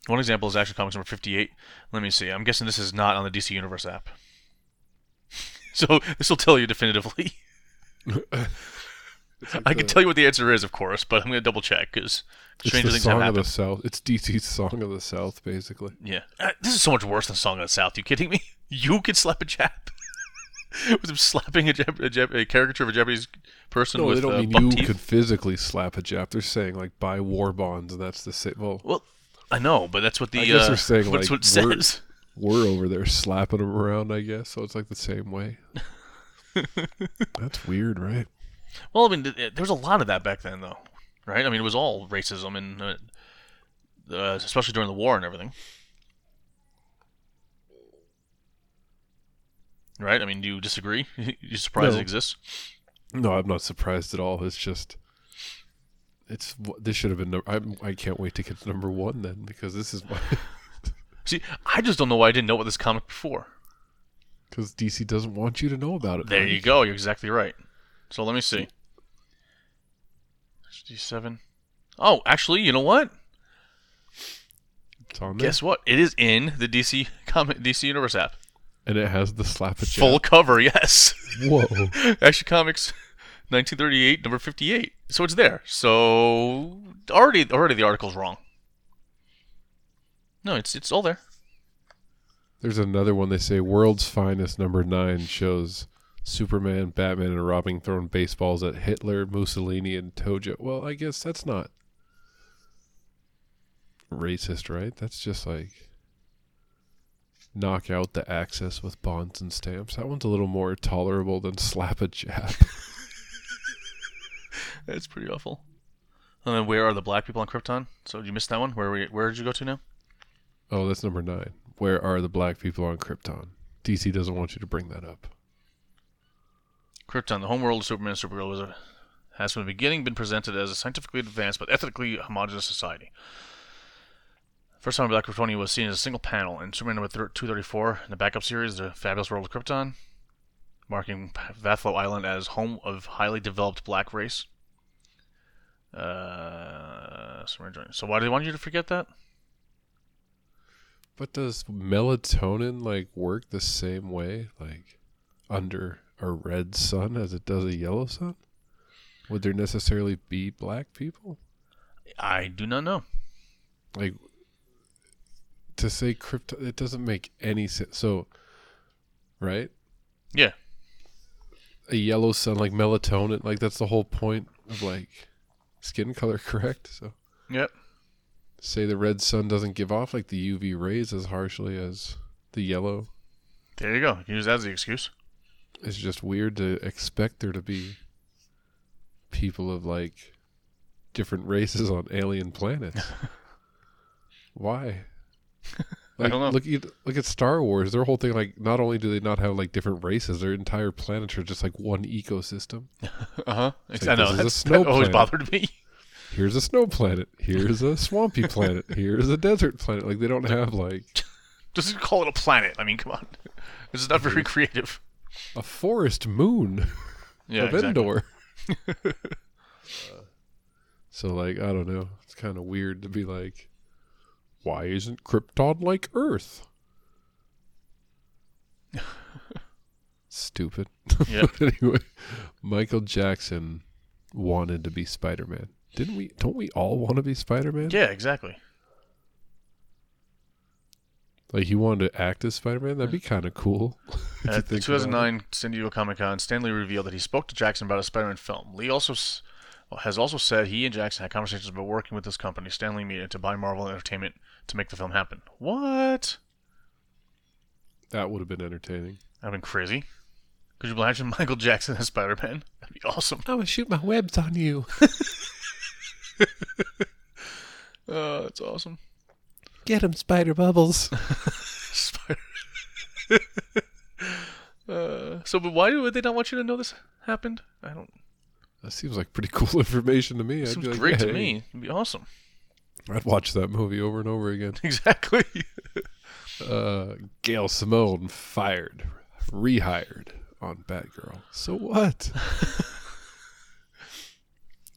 [SPEAKER 2] One example is Action Comics number fifty-eight. Let me see. I'm guessing this is not on the DC Universe app, so this will tell you definitively. I can tell you what the answer is, of course, but I'm going to double check because stranger
[SPEAKER 1] the
[SPEAKER 2] things have
[SPEAKER 1] song of the South. It's DC's song of the South, basically.
[SPEAKER 2] Yeah, Uh, this is so much worse than Song of the South. You kidding me? You could slap a Jap with him slapping a, Jap- a, Jap- a caricature of a Japanese person
[SPEAKER 1] No,
[SPEAKER 2] with
[SPEAKER 1] they don't
[SPEAKER 2] uh,
[SPEAKER 1] mean you
[SPEAKER 2] teeth.
[SPEAKER 1] could physically slap a Jap. They're saying like buy war bonds, and that's the same. Well,
[SPEAKER 2] Well, I know, but that's what the
[SPEAKER 1] I guess
[SPEAKER 2] uh,
[SPEAKER 1] they're saying,
[SPEAKER 2] that's
[SPEAKER 1] like,
[SPEAKER 2] what
[SPEAKER 1] we're-
[SPEAKER 2] says.
[SPEAKER 1] we're over there slapping them around, I guess. So it's like the same way. that's weird, right?
[SPEAKER 2] Well, I mean, th- th- there was a lot of that back then, though, right? I mean, it was all racism, and uh, uh, especially during the war and everything. Right? I mean, do you disagree? you surprised
[SPEAKER 1] No.
[SPEAKER 2] it exists?
[SPEAKER 1] No, I'm not surprised at all. It's just, it's this should have been. I'm, I can't wait to get to number one then because this is why
[SPEAKER 2] See, I just don't know why I didn't know about this comic before.
[SPEAKER 1] because DC doesn't want you to know about it.
[SPEAKER 2] There you go. You're exactly right. So let me see. 67. Oh, actually, you know what?
[SPEAKER 1] It's on there,
[SPEAKER 2] Guess what? It is in the DC comic DC Universe app.
[SPEAKER 1] and it has the slap.
[SPEAKER 2] Full cover, yes.
[SPEAKER 1] Whoa.
[SPEAKER 2] Action Comics 1938 number 58. So it's there. So already already the article's wrong. No, it's it's all there.
[SPEAKER 1] There's another one they say World's Finest number nine shows Superman, Batman, and Robin throwing baseballs at Hitler, Mussolini, and Tojo. Well, I guess that's not racist, right? That's just like knock out the Axis with bonds and stamps. That one's a little more tolerable than slap a jab.
[SPEAKER 2] That's pretty awful. And then where are the black people on Krypton? So did you miss that one? Where we, where did you go to now?
[SPEAKER 1] oh, that's number nine. Where are the black people on Krypton? DC doesn't want you to bring that up.
[SPEAKER 2] Krypton, the homeworld of Superman and Supergirl, was a, has from the beginning been presented as a scientifically advanced but ethically homogenous society. First time Black Kryptonian was seen as a single panel in Superman number 234 in the backup series, The Fabulous World of Krypton, marking Vathlo Island as home of highly developed black race. Uh, so why do they want you to forget that?
[SPEAKER 1] But does melatonin like work the same way, like under a red sun as it does a yellow sun? Would there necessarily be black people?
[SPEAKER 2] I do not know.
[SPEAKER 1] Like to say crypto, it doesn't make any sense. So, right?
[SPEAKER 2] Yeah.
[SPEAKER 1] A yellow sun, like melatonin, like that's the whole point of like skin color, correct? So,
[SPEAKER 2] Yep.
[SPEAKER 1] say the red sun doesn't give off like the UV rays as harshly as the yellow.
[SPEAKER 2] There you go. Use that as the excuse.
[SPEAKER 1] it's just weird to expect there to be people of like different races on alien planets. Why?
[SPEAKER 2] I don't know.
[SPEAKER 1] Look at look at Star Wars. Their whole thing, like, not only do they not have like different races, their entire planets are just like one ecosystem.
[SPEAKER 2] Uh huh.
[SPEAKER 1] It's
[SPEAKER 2] I know.
[SPEAKER 1] this is a
[SPEAKER 2] That's, that always
[SPEAKER 1] planet.
[SPEAKER 2] bothered me.
[SPEAKER 1] Here's a snow planet. Here's a swampy planet. Here's a desert planet. Like they don't have like
[SPEAKER 2] Just call it a planet. I mean, come on. This is not very creative.
[SPEAKER 1] a forest moon
[SPEAKER 2] Yeah,
[SPEAKER 1] of
[SPEAKER 2] exactly.
[SPEAKER 1] Endor. Uh, so like I don't know. It's kind of weird to be like, why isn't Krypton like Earth? Stupid.
[SPEAKER 2] Yeah.
[SPEAKER 1] Anyway, Michael Jackson wanted to be Spider Man. Didn't we? Don't we all want to be Spider Man?
[SPEAKER 2] Yeah, exactly.
[SPEAKER 1] Like he wanted to act as Spider Man. That'd be kind of cool.
[SPEAKER 2] At the
[SPEAKER 1] think about it.
[SPEAKER 2] 2009 San Diego Comic Con, Stan Lee revealed that he spoke to Jackson about a Spider-Man film. Lee also s- has also said he and Jackson had conversations about working with this company, Stan Lee Media, to buy Marvel Entertainment to make the film happen. What?
[SPEAKER 1] That would have been entertaining.
[SPEAKER 2] That'd been crazy. Could you imagine Michael Jackson as Spider-Man? That'd be awesome.
[SPEAKER 1] I'm gonna shoot my webs on you.
[SPEAKER 2] Oh, that's awesome.
[SPEAKER 1] Get him, Spider Bubbles.
[SPEAKER 2] Spider. uh, so, but why would they not want you to know this happened? I don't.
[SPEAKER 1] That seems like pretty cool information to me. I'd
[SPEAKER 2] Seems
[SPEAKER 1] like,
[SPEAKER 2] great to me. It'd be awesome.
[SPEAKER 1] I'd watch that movie over and over again.
[SPEAKER 2] Exactly.
[SPEAKER 1] Uh, Gail Simone fired. rehired on Batgirl. So what?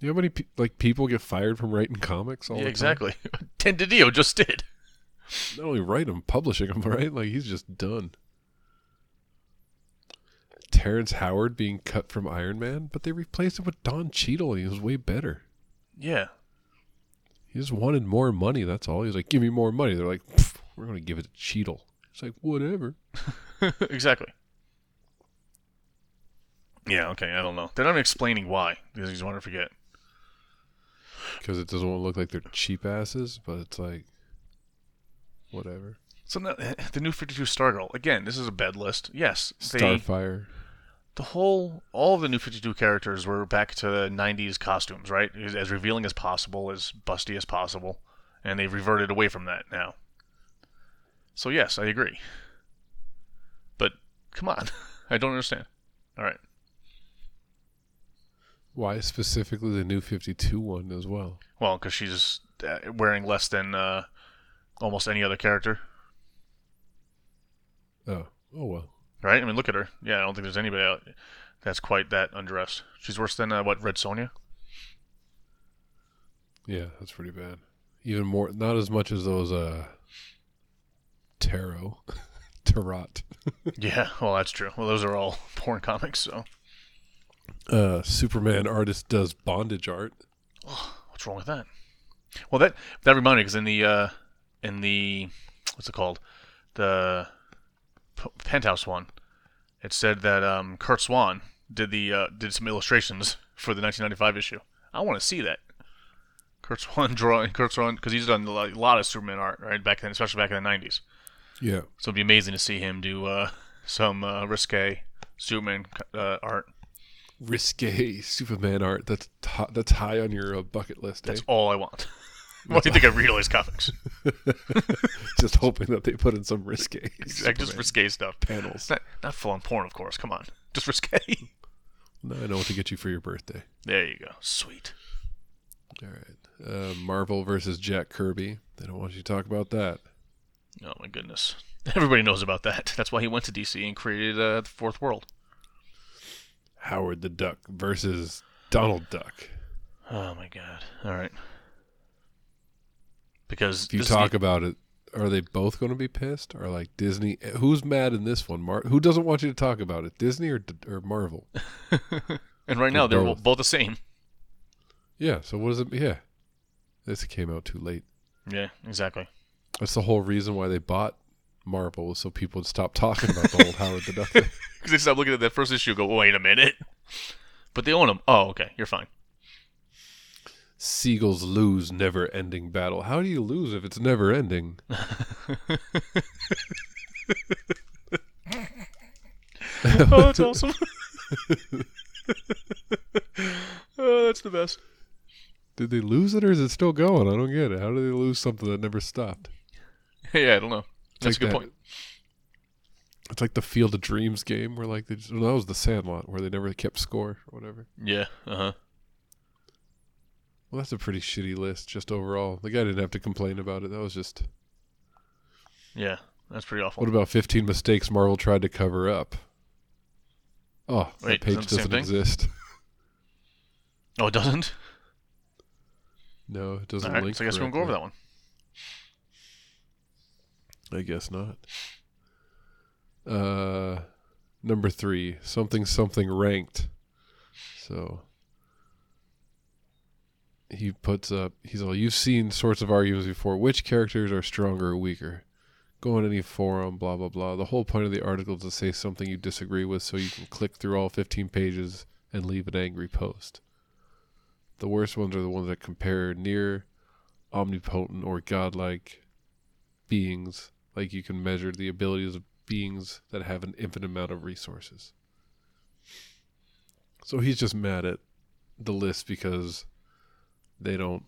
[SPEAKER 1] you know how many pe- like people get fired from writing comics all
[SPEAKER 2] yeah,
[SPEAKER 1] the
[SPEAKER 2] exactly. Dan DiDio just did.
[SPEAKER 1] Not only write them, publishing them, right? Like he's just done. Terrence Howard being cut from Iron Man, but they replaced him with Don Cheadle, and he was way better.
[SPEAKER 2] Yeah.
[SPEAKER 1] He just wanted more money. That's all. He's like, "Give me more money." They're like, "We're going to give it to Cheadle." It's like, whatever.
[SPEAKER 2] exactly. Yeah, okay, I don't know. They're not explaining why, because he's want to forget.
[SPEAKER 1] because it doesn't want to look like they're cheap asses, but it's like, whatever.
[SPEAKER 2] So now, eh, the new 52 Stargirl, again, this is a bed list. Yes, they,
[SPEAKER 1] Starfire.
[SPEAKER 2] The whole, all of the new 52 characters were back to the 90s costumes, right? As as revealing as possible, as busty as possible. And they've reverted away from that now. So, yes, I agree. But, come on. I don't understand. All right.
[SPEAKER 1] Why specifically the new 52 one as well?
[SPEAKER 2] Well, because she's uh, wearing less than uh, almost any other character,
[SPEAKER 1] Oh, oh well.
[SPEAKER 2] Right? I mean, look at her. Yeah, I don't think there's anybody out that's quite that undressed. She's worse than uh, what Red Sonja.
[SPEAKER 1] Yeah, that's pretty bad. Even more, not as much as those uh, tarot, tarot.
[SPEAKER 2] yeah, well, that's true. Well, those are all porn comics, so
[SPEAKER 1] Uh, Superman artist does bondage art.
[SPEAKER 2] Oh, what's wrong with that? Well, that that reminded me because in the uh, in the what's it called the P- Penthouse one, it said that um, Curt Swan did the uh, did some illustrations for the 1995 issue. I want to see that. Curt Swan drawing Curt Swan because he's done a lot, of Superman art right back then, especially back in the 90s.
[SPEAKER 1] Yeah.
[SPEAKER 2] So it'd be amazing to see him do uh, some uh, risque Superman uh, art.
[SPEAKER 1] Risque Superman art. That's t- that's high on your uh, bucket list.
[SPEAKER 2] That's
[SPEAKER 1] eh?
[SPEAKER 2] all I want. what do you think of real comics?
[SPEAKER 1] just hoping that they put in some risque
[SPEAKER 2] Like just
[SPEAKER 1] Superman
[SPEAKER 2] risque stuff.
[SPEAKER 1] panels.
[SPEAKER 2] Not not full on porn, of course. Come on, just risque.
[SPEAKER 1] Now I know what to get you for your birthday.
[SPEAKER 2] there you go. Sweet.
[SPEAKER 1] All right. Uh, Marvel versus Jack Kirby. They don't want you to talk about that.
[SPEAKER 2] Oh my goodness. Everybody knows about that. That's why he went to DC and created uh, the Fourth World.
[SPEAKER 1] Howard the Duck versus Donald Duck.
[SPEAKER 2] Oh my god. All right. Because
[SPEAKER 1] If you
[SPEAKER 2] is
[SPEAKER 1] talk about it, are they both going to be pissed? Or like Disney? Who's mad in this one? Mar- who doesn't want you to talk about it? Disney or or Marvel?
[SPEAKER 2] and right now they're
[SPEAKER 1] both.
[SPEAKER 2] both the same.
[SPEAKER 1] Yeah. So what is it? Yeah. This came out too late.
[SPEAKER 2] Yeah, exactly.
[SPEAKER 1] That's the whole reason why they bought Marvel so people would stop talking about the old Howard the Duck.
[SPEAKER 2] Because they stop looking at that first issue and go, wait a minute. But they own them. Oh, okay. You're fine.
[SPEAKER 1] Seagulls lose never-ending battle. How do you lose if it's never ending?
[SPEAKER 2] oh, that's awesome. oh, that's the best.
[SPEAKER 1] Did they lose it or is it still going? I don't get it. How do they lose something that never stopped?
[SPEAKER 2] yeah, I don't know. That's
[SPEAKER 1] like
[SPEAKER 2] a good
[SPEAKER 1] that-
[SPEAKER 2] point.
[SPEAKER 1] It's like the Field of Dreams game where like they just, no, that was the Sandlot where they never kept score or whatever.
[SPEAKER 2] Yeah. Uh huh.
[SPEAKER 1] Well, that's a pretty shitty list just overall. The guy didn't have to complain about it. That was just.
[SPEAKER 2] Yeah, that's pretty awful.
[SPEAKER 1] What about 15 mistakes Marvel tried to cover up? Oh,
[SPEAKER 2] Wait,
[SPEAKER 1] that page
[SPEAKER 2] isn't it the same
[SPEAKER 1] doesn't exist.
[SPEAKER 2] Oh, it doesn't.
[SPEAKER 1] No, it doesn't
[SPEAKER 2] All right,
[SPEAKER 1] link.
[SPEAKER 2] so I guess we won't go over that one.
[SPEAKER 1] that one. I guess not. Uh, number three, something something ranked. So he puts up. He's all. You've seen sorts of arguments before. Which characters are stronger or weaker? Go on any forum, blah blah blah. The whole point of the article is to say something you disagree with, so you can click through all 15 pages and leave an angry post. The worst ones are the ones that compare near omnipotent or godlike beings, like you can measure the abilities of beings that have an infinite amount of resources. So he's just mad at the list because they don't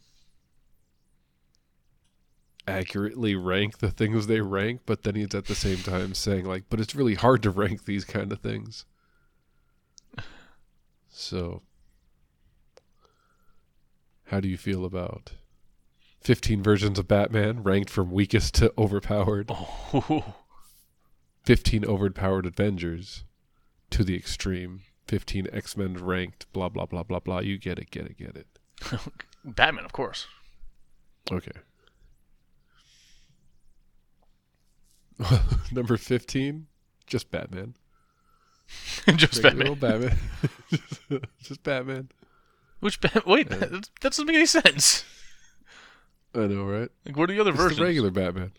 [SPEAKER 1] accurately rank the things they rank, but then he's at the same time saying like, but it's really hard to rank these kind of things. So how do you feel about 15 versions of Batman ranked from weakest to overpowered?
[SPEAKER 2] Oh,
[SPEAKER 1] 15 overpowered Avengers to the extreme. 15 X Men ranked, blah, blah, blah, blah, blah. You get it, get it, get it.
[SPEAKER 2] Batman, of course.
[SPEAKER 1] Okay. Number 15, just Batman.
[SPEAKER 2] Just
[SPEAKER 1] Regular
[SPEAKER 2] Batman.
[SPEAKER 1] Batman. just Batman.
[SPEAKER 2] Which? Wait, that, that doesn't make any sense.
[SPEAKER 1] I know, right?
[SPEAKER 2] Like, what are the other
[SPEAKER 1] It's
[SPEAKER 2] versions?
[SPEAKER 1] the regular Batman.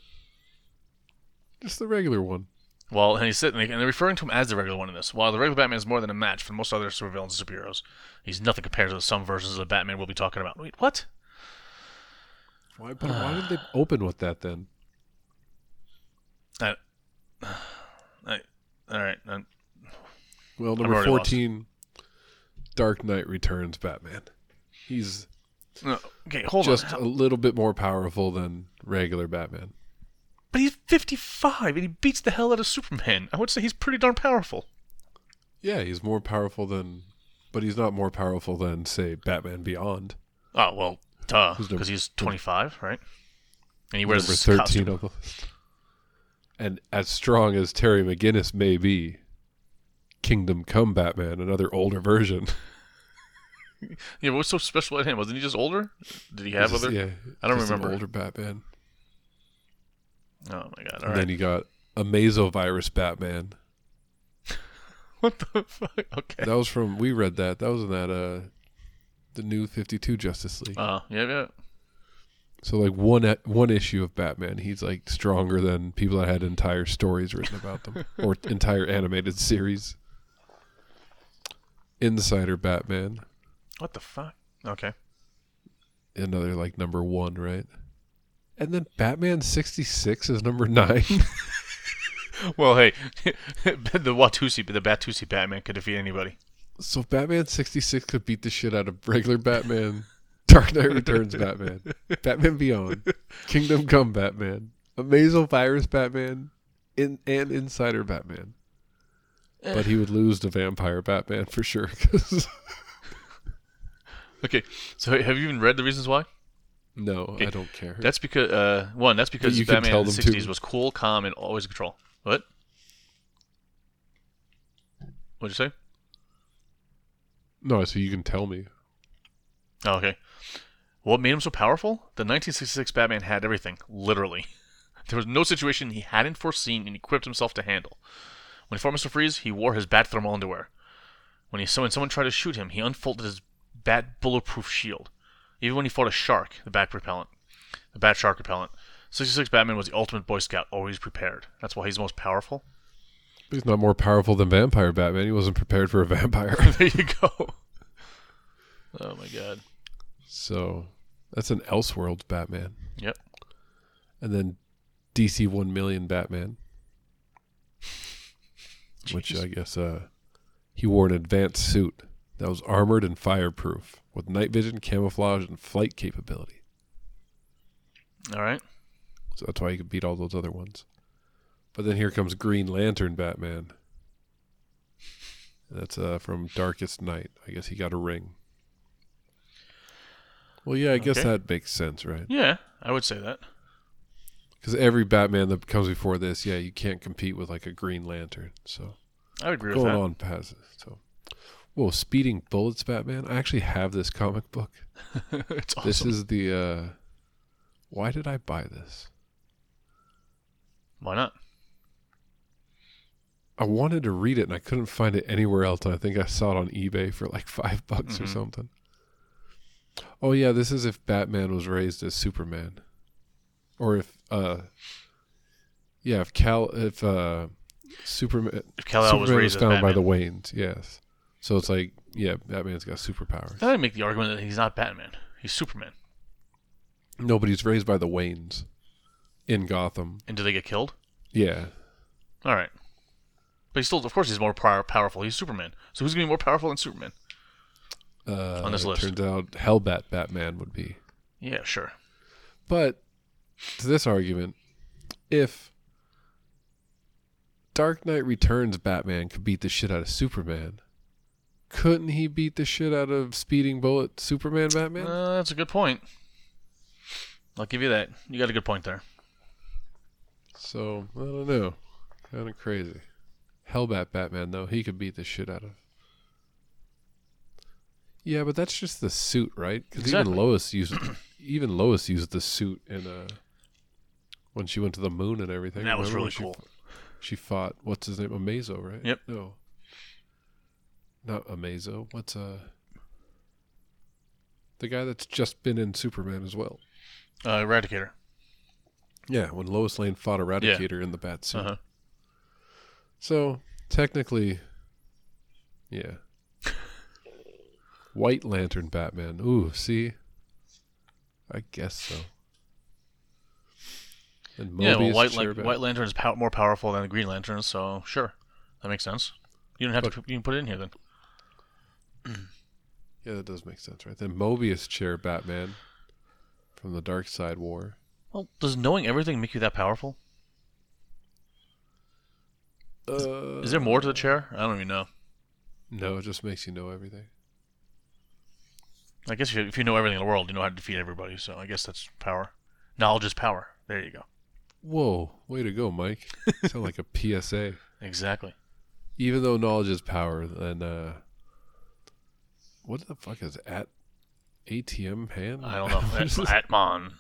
[SPEAKER 1] Just the regular one.
[SPEAKER 2] Well, and he's sitting, and they're referring to him as the regular one in this. While the regular Batman is more than a match for most other supervillains and superheroes, he's nothing compared to some versions of the Batman we'll be talking about. Wait, what?
[SPEAKER 1] Why, but why did they open with that then?
[SPEAKER 2] I, I, all right. um,
[SPEAKER 1] Well, number
[SPEAKER 2] already lost.
[SPEAKER 1] 14, Dark Knight Returns Batman. He's
[SPEAKER 2] no, okay, hold
[SPEAKER 1] just
[SPEAKER 2] on.
[SPEAKER 1] a little bit more powerful than regular Batman.
[SPEAKER 2] But he's 55 and he beats the hell out of Superman. I would say he's pretty darn powerful.
[SPEAKER 1] Yeah, he's more powerful than, but he's not more powerful than, say, Batman Beyond.
[SPEAKER 2] Oh well, duh, because he's 25, right? And he wears his
[SPEAKER 1] 13
[SPEAKER 2] costume.
[SPEAKER 1] of the list. And as strong as Terry McGinnis may be, Kingdom Come Batman, another older version.
[SPEAKER 2] Yeah, what's so special about him? Wasn't he just older? Did he have
[SPEAKER 1] Just-
[SPEAKER 2] other?
[SPEAKER 1] Yeah,
[SPEAKER 2] I don't remember.
[SPEAKER 1] older Batman.
[SPEAKER 2] Oh my god! All
[SPEAKER 1] and
[SPEAKER 2] right.
[SPEAKER 1] then you got Amazovirus Batman.
[SPEAKER 2] what the fuck? Okay.
[SPEAKER 1] That was from we read that. That was in that uh the new 52 Justice League.
[SPEAKER 2] Uh, yeah, yeah.
[SPEAKER 1] so like one one issue of Batman, he's like stronger than people that had entire stories written about them or entire animated series. Insider Batman,
[SPEAKER 2] What the fuck? Okay.
[SPEAKER 1] another like number 1, right? And then Batman 66 is number 9.
[SPEAKER 2] Well, hey, the Watusi, the Batusi Batman could defeat anybody.
[SPEAKER 1] so Batman 66 could beat the shit out of regular Batman, Dark Knight Returns Batman, Batman Beyond, Kingdom Come Batman, Amazo Virus Batman, in, and Insider Batman. But he would lose to Vampire Batman for sure.
[SPEAKER 2] Okay, so have you even read the reasons why?
[SPEAKER 1] No, I don't care.
[SPEAKER 2] That's because uh, one, that's because Batman in the
[SPEAKER 1] them to.
[SPEAKER 2] '60s was cool, calm, and always in control. What? What'd you say?
[SPEAKER 1] no, so you can tell me.
[SPEAKER 2] Oh, okay. What made him so powerful? The 1966 Batman had everything, literally. There was no situation he hadn't foreseen and equipped himself to handle. When he fought Mr. Freeze, he wore his bat thermal underwear. When he when someone tried to shoot him, he unfolded his bat bulletproof shield. Even when he fought a shark, the bat repellent, the bat shark repellent. 66 Batman was the ultimate Boy Scout, always prepared. That's why he's the most powerful.
[SPEAKER 1] But he's not more powerful than Vampire Batman. He wasn't prepared for a vampire.
[SPEAKER 2] there you go. Oh my god.
[SPEAKER 1] so that's an Elseworlds Batman.
[SPEAKER 2] Yep.
[SPEAKER 1] And then DC 1 million Batman. Which I guess uh, he wore an advanced suit that was armored and fireproof with night vision, camouflage, and flight capability.
[SPEAKER 2] All right.
[SPEAKER 1] So that's why he could beat all those other ones. But then here comes Green Lantern Batman. That's uh, from Darkest Knight. I guess he got a ring. Well, yeah, I guess
[SPEAKER 2] Okay.
[SPEAKER 1] that makes sense, right?
[SPEAKER 2] Yeah, I would say that.
[SPEAKER 1] Because every Batman that comes before this, yeah, you can't compete with like a Green Lantern. So
[SPEAKER 2] I would agree with
[SPEAKER 1] going
[SPEAKER 2] that.
[SPEAKER 1] on past it. So, whoa, Speeding Bullets Batman. I actually have this comic book.
[SPEAKER 2] it's awesome.
[SPEAKER 1] This is the. uh Why did I buy this?
[SPEAKER 2] Why not?
[SPEAKER 1] I wanted to read it and I couldn't find it anywhere else. And I think I saw it on eBay for like five bucks or
[SPEAKER 2] Mhm.
[SPEAKER 1] something. Oh yeah, this is if Batman was raised as Superman, or if uh, yeah, if Cal, if uh, Superman,
[SPEAKER 2] If Kal-El was
[SPEAKER 1] Superman
[SPEAKER 2] raised as
[SPEAKER 1] found by the Waynes, yes. So it's like yeah, Batman's got superpowers.
[SPEAKER 2] I make the argument that he's not Batman. He's Superman.
[SPEAKER 1] No, but he's raised by the Waynes in Gotham.
[SPEAKER 2] And do they get killed?
[SPEAKER 1] Yeah,
[SPEAKER 2] All right. But he's still, of course, he's more power- powerful. He's Superman. So who's gonna be more powerful than Superman?
[SPEAKER 1] uh,
[SPEAKER 2] On this list.
[SPEAKER 1] turns out Hellbat Batman would be.
[SPEAKER 2] Yeah, sure.
[SPEAKER 1] But to this argument, if Dark Knight Returns Batman could beat the shit out of Superman, couldn't he beat the shit out of Speeding Bullet Superman Batman?
[SPEAKER 2] Uh, that's a good point. I'll give you that. You got a good point there.
[SPEAKER 1] so I don't know. Kind of crazy. Hellbat Batman though, he could beat the shit out of. Yeah, but that's just the suit, right? Because
[SPEAKER 2] Exactly.
[SPEAKER 1] even Lois used, even Lois used the suit in uh when she went to the moon and everything.
[SPEAKER 2] that was
[SPEAKER 1] Remember when
[SPEAKER 2] really
[SPEAKER 1] she
[SPEAKER 2] cool.
[SPEAKER 1] She fought what's his name, Amazo, right?
[SPEAKER 2] Yep.
[SPEAKER 1] No. Not Amazo. What's uh the guy that's just been in Superman as well?
[SPEAKER 2] Uh, Eradicator.
[SPEAKER 1] Yeah, when Lois Lane fought Eradicator in the bat suit.
[SPEAKER 2] Uh-huh.
[SPEAKER 1] So technically, yeah. White Lantern Batman. Ooh, see, I guess so. And
[SPEAKER 2] yeah, well, White, like, White Lantern is pow- more powerful than the Green Lantern, so sure, that makes sense. You don't have to. You can put it in here then.
[SPEAKER 1] Yeah, that does make sense, right? The Mobius Chair Batman from the Darkseid War.
[SPEAKER 2] Well, does knowing everything make you that powerful?
[SPEAKER 1] Uh,
[SPEAKER 2] Is there more to the chair? I don't even know.
[SPEAKER 1] No, it just makes you know everything.
[SPEAKER 2] I guess if you, if you know everything in the world, you know how to defeat everybody. So I guess that's power. Knowledge is power. There you go.
[SPEAKER 1] Whoa, way to go, Mike. Sound like a PSA.
[SPEAKER 2] Exactly.
[SPEAKER 1] Even though knowledge is power, then uh, what the fuck is at ATM pan?
[SPEAKER 2] I don't know.
[SPEAKER 1] This?
[SPEAKER 2] Atman.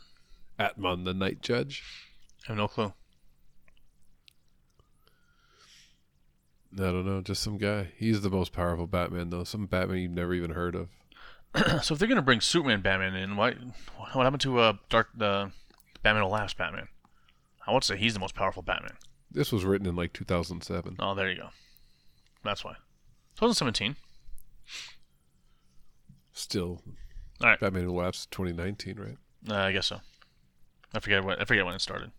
[SPEAKER 1] Atman, the night judge.
[SPEAKER 2] I have no clue.
[SPEAKER 1] I don't know, just some guy. He's the most powerful Batman, though. Some Batman you've never even heard of.
[SPEAKER 2] so if they're gonna bring Superman Batman in, why? What happened to uh, Dark the Batman Who Laughs Batman? I would say he's the most powerful Batman.
[SPEAKER 1] This was written in like 2007.
[SPEAKER 2] Oh, there you go. That's why. 2017.
[SPEAKER 1] Still,
[SPEAKER 2] All right.
[SPEAKER 1] Batman Who Laughs 2019, right?
[SPEAKER 2] Uh, I guess so. I forget when. I forget when it started.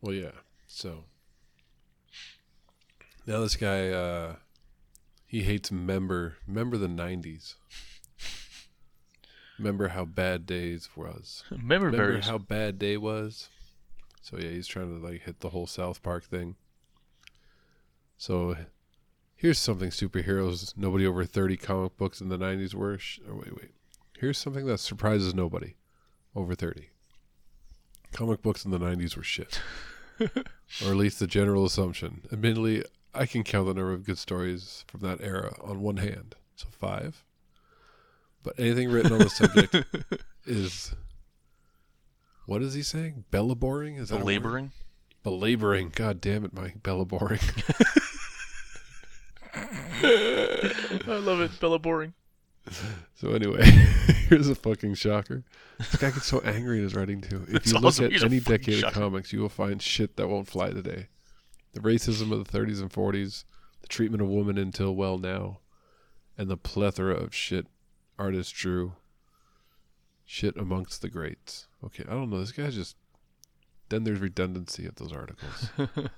[SPEAKER 1] Well, yeah. So now this guy, uh, he hates member. Remember the 90s. Remember how bad days was.
[SPEAKER 2] Remember,
[SPEAKER 1] Remember how bad day was? So yeah, he's trying to like hit the whole South Park thing. So here's something superheroes nobody over 30 comic books in the 90s were. Sh- oh, wait, wait. Here's something that surprises nobody over 30. Comic books in the 90s were shit. or at least the general assumption. Admittedly, I can count the number of good stories from that era on one hand. So five. But anything written on the subject is what is he saying? Bellaboring? Is that?
[SPEAKER 2] Belaboring.
[SPEAKER 1] Belaboring. God damn it, Mike. Bellaboring.
[SPEAKER 2] I love it. Belaboring.
[SPEAKER 1] so anyway, here's a fucking shocker. This guy gets so angry in his writing too. If you look
[SPEAKER 2] awesome.
[SPEAKER 1] at
[SPEAKER 2] He's
[SPEAKER 1] any decade of comics, you will find shit that won't fly today. The racism of the 30s and 40s, the treatment of women until well now, and the plethora of shit artists drew. Shit amongst the greats. Okay, I don't know. This guy's just. Then there's redundancy of those articles.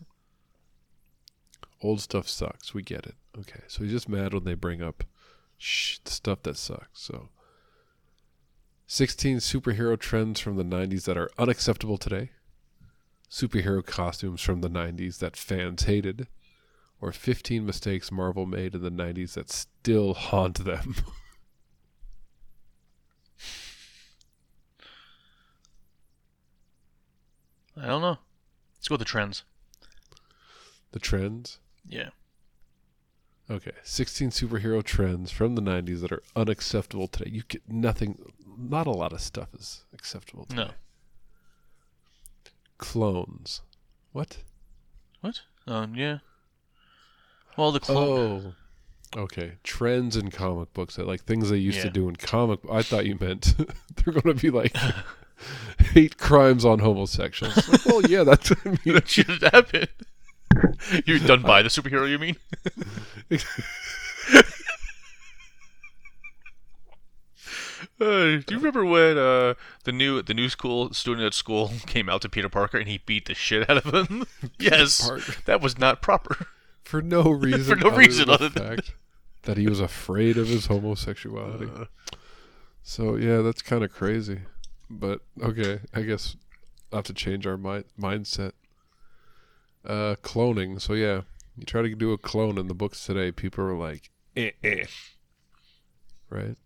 [SPEAKER 1] Old stuff sucks. We get it. Okay, so he's just mad when they bring up sh- stuff that sucks. So, 16 superhero trends from the 90s that are unacceptable today. Superhero costumes from the 90s that fans hated. Or 15 mistakes Marvel made in the 90s that still haunt them.
[SPEAKER 2] I don't know. Let's go with the trends.
[SPEAKER 1] the trends.
[SPEAKER 2] Yeah.
[SPEAKER 1] Okay, 16 superhero trends from the 90s that are unacceptable today. You get nothing, not a lot of stuff is acceptable today.
[SPEAKER 2] No.
[SPEAKER 1] Clones. What?
[SPEAKER 2] What? Um. Yeah. Well, the clone.
[SPEAKER 1] Oh, okay. Trends in comic books that like things they used to do in comic. I thought you meant they're going to be like hate crimes on homosexuals. Like, well, yeah, that's. I mean,
[SPEAKER 2] that should happen. You're done by the superhero. You mean? Uh, do you remember when uh, the new the new school student at school came out to Peter Parker and he beat the shit out of him? yes,
[SPEAKER 1] Parker.
[SPEAKER 2] that was not proper.
[SPEAKER 1] for no reason.
[SPEAKER 2] for no
[SPEAKER 1] other
[SPEAKER 2] reason
[SPEAKER 1] than
[SPEAKER 2] other than-
[SPEAKER 1] fact that he was afraid of his homosexuality.
[SPEAKER 2] Uh,
[SPEAKER 1] So yeah, that's kind of crazy. But okay, I guess I'll have to change our mi- mindset. Uh, cloning. So yeah, you try to do a clone in the books today. People are like, eh, eh. right?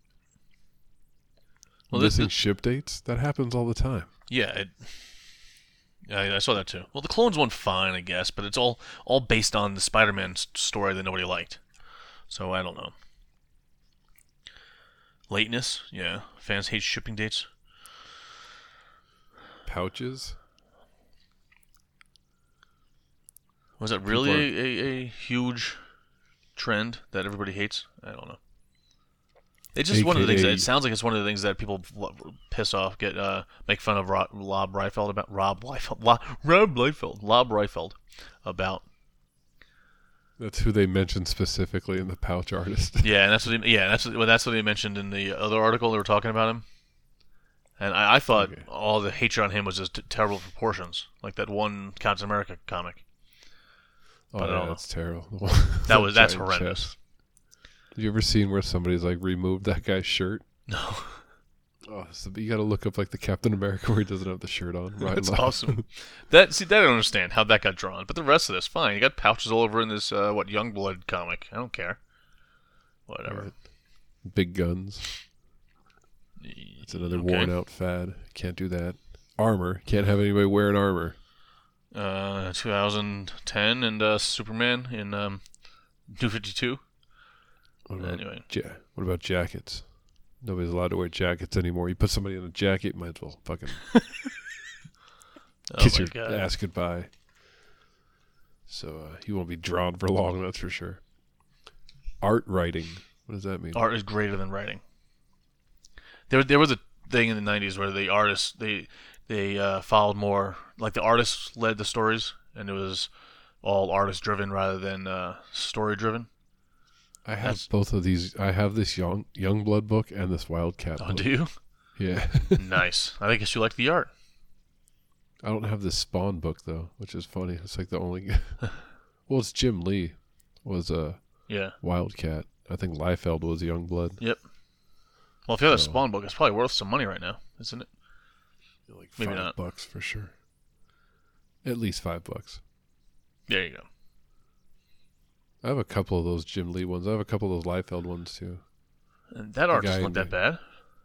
[SPEAKER 2] Well,
[SPEAKER 1] Missing
[SPEAKER 2] this-
[SPEAKER 1] ship dates. That happens all the time.
[SPEAKER 2] yeah, it, Yeah, I saw that too. Well, the clones one fine, I guess, but it's all all based on the Spider-Man story that nobody liked. So I don't know. Lateness, yeah. Fans hate shipping dates.
[SPEAKER 1] Pouches.
[SPEAKER 2] Was it really a, a, a huge trend that everybody hates? I don't know. It's just one of the things. That, it sounds like it's one of the things that people piss off, get uh, make fun of Rob, Rob Liefeld about Rob Liefeld, Rob Liefeld, Rob Liefeld about.
[SPEAKER 1] That's who they mentioned specifically in the pouch artist.
[SPEAKER 2] Yeah, and that's what he, yeah, that's what, well, that's what they mentioned in the other article they were talking about him. And I, I thought
[SPEAKER 1] Okay.
[SPEAKER 2] all the hatred on him was just terrible proportions, like that one Captain America comic.
[SPEAKER 1] Oh,
[SPEAKER 2] But I
[SPEAKER 1] yeah,
[SPEAKER 2] don't know.
[SPEAKER 1] that's terrible.
[SPEAKER 2] That was that's horrendous.
[SPEAKER 1] chest. Have you ever seen where somebody's like removed that guy's shirt?
[SPEAKER 2] No,
[SPEAKER 1] Oh, so you got to look up like the Captain America where he doesn't have the shirt on. Right,
[SPEAKER 2] That's awesome. That see, that I don't understand how that got drawn, but the rest of this, fine. You got pouches all over in this uh, what Youngblood comic. I don't care. Whatever.
[SPEAKER 1] Right. Big guns. It's another
[SPEAKER 2] Okay.
[SPEAKER 1] worn out fad. Can't do that. Armor. Can't have anybody wearing armor.
[SPEAKER 2] Uh, 2010 and uh, Superman in um, New 52.
[SPEAKER 1] What about,
[SPEAKER 2] Anyway,
[SPEAKER 1] ja- what about jackets? Nobody's allowed to wear jackets anymore. You put somebody in a jacket, might as well fucking
[SPEAKER 2] oh
[SPEAKER 1] kiss
[SPEAKER 2] my
[SPEAKER 1] your
[SPEAKER 2] god.
[SPEAKER 1] ass goodbye. So uh, you won't be drawn for long, that's for sure. Art writing. What does that mean?
[SPEAKER 2] Art is greater than writing. There, there was a thing in the 90s where the artists they they uh, followed more like the artists led the stories, and it was all artist driven rather than uh, story driven.
[SPEAKER 1] I have
[SPEAKER 2] that's-
[SPEAKER 1] both of these. I have this young Youngblood book and this Wildcat
[SPEAKER 2] Oh,
[SPEAKER 1] book.
[SPEAKER 2] do you?
[SPEAKER 1] Yeah.
[SPEAKER 2] nice. I guess you like the art.
[SPEAKER 1] I don't have this Spawn book though, which is funny. It's like the only. well, it's Jim Lee was a
[SPEAKER 2] Yeah.
[SPEAKER 1] Wildcat. I think Liefeld was Youngblood. Yep.
[SPEAKER 2] Well, if you have a Spawn book, it's probably worth some money right now, isn't it?
[SPEAKER 1] Like
[SPEAKER 2] Maybe
[SPEAKER 1] five
[SPEAKER 2] not.
[SPEAKER 1] bucks for sure. At least five bucks.
[SPEAKER 2] There you go.
[SPEAKER 1] I have a couple of those Jim Lee ones. I have a couple of those Liefeld ones too.
[SPEAKER 2] And that art doesn't look that bad.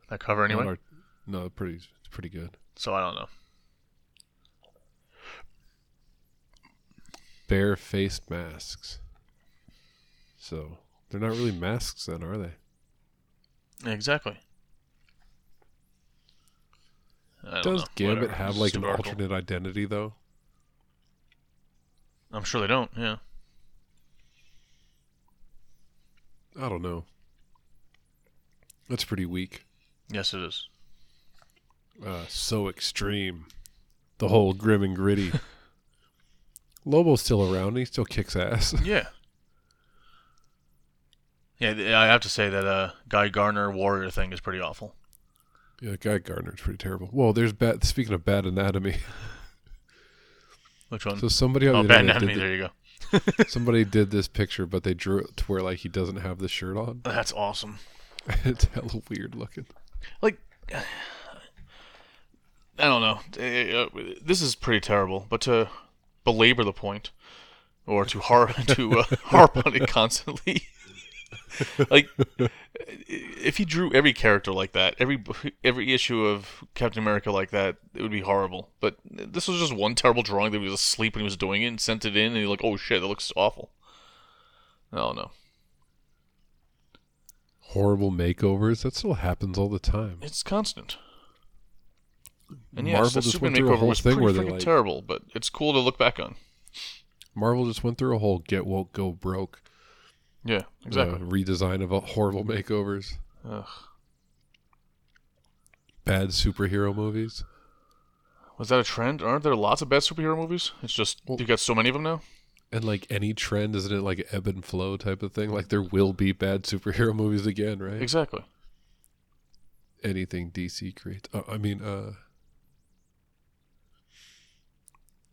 [SPEAKER 2] That cover anyway.
[SPEAKER 1] Not our- no, pretty pretty good.
[SPEAKER 2] So I don't know.
[SPEAKER 1] Bare-faced masks. So they're not really masks then, are they?
[SPEAKER 2] Exactly.
[SPEAKER 1] Does
[SPEAKER 2] know.
[SPEAKER 1] Gambit
[SPEAKER 2] Whatever.
[SPEAKER 1] have like an
[SPEAKER 2] article.
[SPEAKER 1] alternate identity though?
[SPEAKER 2] I'm sure they don't. Yeah.
[SPEAKER 1] I don't know. That's pretty weak.
[SPEAKER 2] Yes, it is.
[SPEAKER 1] Uh, so extreme. The whole grim and gritty. Lobo's still around. He still kicks ass.
[SPEAKER 2] Yeah. Yeah, I have to say that uh, Guy Gardner Warrior thing is pretty awful.
[SPEAKER 1] Yeah, Guy Gardner's pretty terrible. Whoa, there's bad. Speaking of bad anatomy,
[SPEAKER 2] Which one?
[SPEAKER 1] so somebody on
[SPEAKER 2] oh,
[SPEAKER 1] the
[SPEAKER 2] Bad Anatomy.
[SPEAKER 1] did
[SPEAKER 2] There you go.
[SPEAKER 1] somebody did this picture, but they drew it to where like he doesn't have the shirt on.
[SPEAKER 2] That's awesome.
[SPEAKER 1] it's hella weird looking.
[SPEAKER 2] Like, I don't know. Uh, uh, This is pretty terrible, but to belabor the point, or to har to uh, harp on it constantly, like if he drew every character like that, every every issue of Captain America like that, it would be horrible. But this was just one terrible drawing that he was asleep when he was doing it and sent it in, and he's like, "Oh shit, that looks awful." Oh no,
[SPEAKER 1] Horrible makeovers. That still happens all the time.
[SPEAKER 2] it's constant. And yes,
[SPEAKER 1] Marvel
[SPEAKER 2] that
[SPEAKER 1] just
[SPEAKER 2] Superman
[SPEAKER 1] went through a whole
[SPEAKER 2] was
[SPEAKER 1] thing where they
[SPEAKER 2] freaking
[SPEAKER 1] like
[SPEAKER 2] terrible, but it's cool to look back on.
[SPEAKER 1] Marvel just went through a whole get woke go broke
[SPEAKER 2] Yeah, exactly.
[SPEAKER 1] uh, redesign of horrible makeovers.
[SPEAKER 2] Ugh.
[SPEAKER 1] Bad superhero movies.
[SPEAKER 2] Was that a trend? Aren't there lots of bad superhero movies? It's just
[SPEAKER 1] Well-
[SPEAKER 2] you've got so many of them now.
[SPEAKER 1] And like any trend, isn't it like an ebb and flow type of thing? Like there will be bad superhero movies again, right?
[SPEAKER 2] Exactly.
[SPEAKER 1] Anything DC creates. Uh, I mean, uh,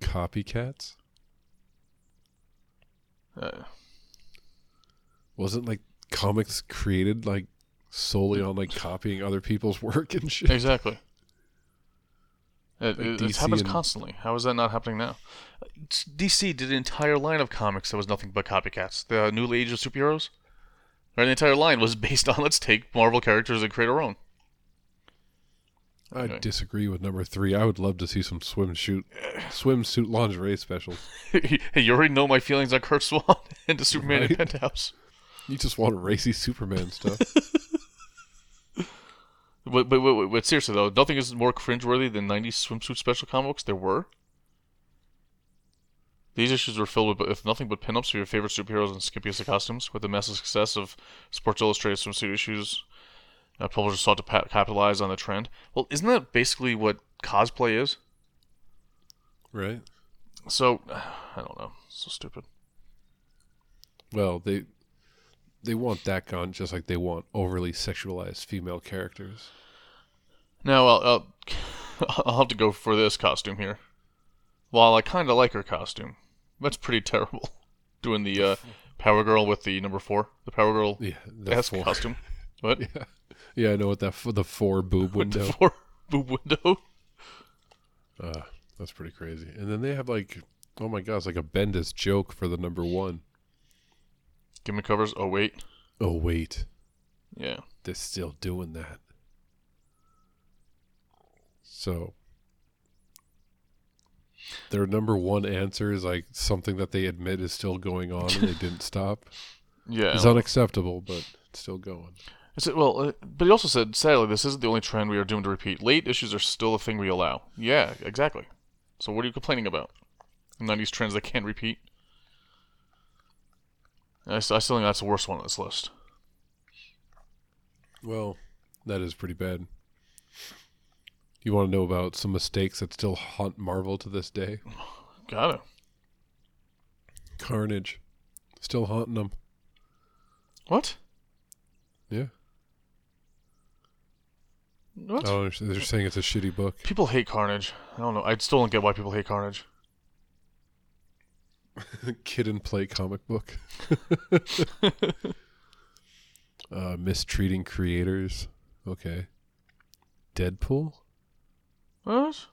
[SPEAKER 1] copycats.
[SPEAKER 2] Uh,
[SPEAKER 1] Wasn't like comics created like solely on like copying other people's work and shit.
[SPEAKER 2] exactly. It,
[SPEAKER 1] Like
[SPEAKER 2] it, it happens
[SPEAKER 1] and-
[SPEAKER 2] constantly. How is that not happening now? DC did an entire line of comics that was nothing but copycats. The New Age of Superheroes. Right, the entire line was based on let's take Marvel characters and create our own.
[SPEAKER 1] I disagree with number three. I would love to see some swimsuit swimsuit lingerie specials.
[SPEAKER 2] hey, you already know my feelings on Curt Swan and the Superman in
[SPEAKER 1] Right.
[SPEAKER 2] Penthouse.
[SPEAKER 1] You just want racy Superman stuff.
[SPEAKER 2] But, but, but, but seriously though, nothing is more cringeworthy than '90s swimsuit special comic books. There were. These issues were filled with, with nothing but pinups of your favorite superheroes and skippiest of costumes. With the massive success of Sports Illustrated swimsuit issues, uh, publishers sought to pa- capitalize on the trend. Well, isn't that basically what cosplay is?
[SPEAKER 1] right?
[SPEAKER 2] So, I don't know. So stupid.
[SPEAKER 1] Well, they they want that gone just like they want overly sexualized female characters.
[SPEAKER 2] Now, I'll, I'll, I'll have to go for this costume here. While I kind of like her costume, that's pretty terrible. Doing the uh, Power Girl with the number four, the Power Girl
[SPEAKER 1] Yeah, the four.
[SPEAKER 2] costume. What?
[SPEAKER 1] Yeah, yeah, I know what that f- the four boob
[SPEAKER 2] With the
[SPEAKER 1] window.
[SPEAKER 2] four boob window.
[SPEAKER 1] Uh, that's pretty crazy. And then they have like, oh my god, it's like a Bendis joke for the number one.
[SPEAKER 2] Give me covers. Oh wait,
[SPEAKER 1] Oh wait,
[SPEAKER 2] yeah.
[SPEAKER 1] they're still doing that. So their number one answer is like something that they admit is still going on and they didn't stop.
[SPEAKER 2] Yeah.
[SPEAKER 1] It's unacceptable, but it's still going.
[SPEAKER 2] Is it, well, uh, but he also said, sadly, this isn't the only trend we are doomed to repeat. Late issues are still a thing we allow. Yeah, exactly. So what are you complaining about? 90s trends that can't repeat? I, I still think that's the worst one on this list.
[SPEAKER 1] Well, that is pretty bad. You want to know about some mistakes that still haunt Marvel to this day?
[SPEAKER 2] Got it.
[SPEAKER 1] Carnage, still haunting them.
[SPEAKER 2] What?
[SPEAKER 1] Yeah.
[SPEAKER 2] What?
[SPEAKER 1] I don't understand. They're saying it's a shitty book.
[SPEAKER 2] People hate Carnage. I don't know. I still don't get why people hate Carnage.
[SPEAKER 1] Kid 'n Play comic book. uh, mistreating creators. Okay. Deadpool.
[SPEAKER 2] What?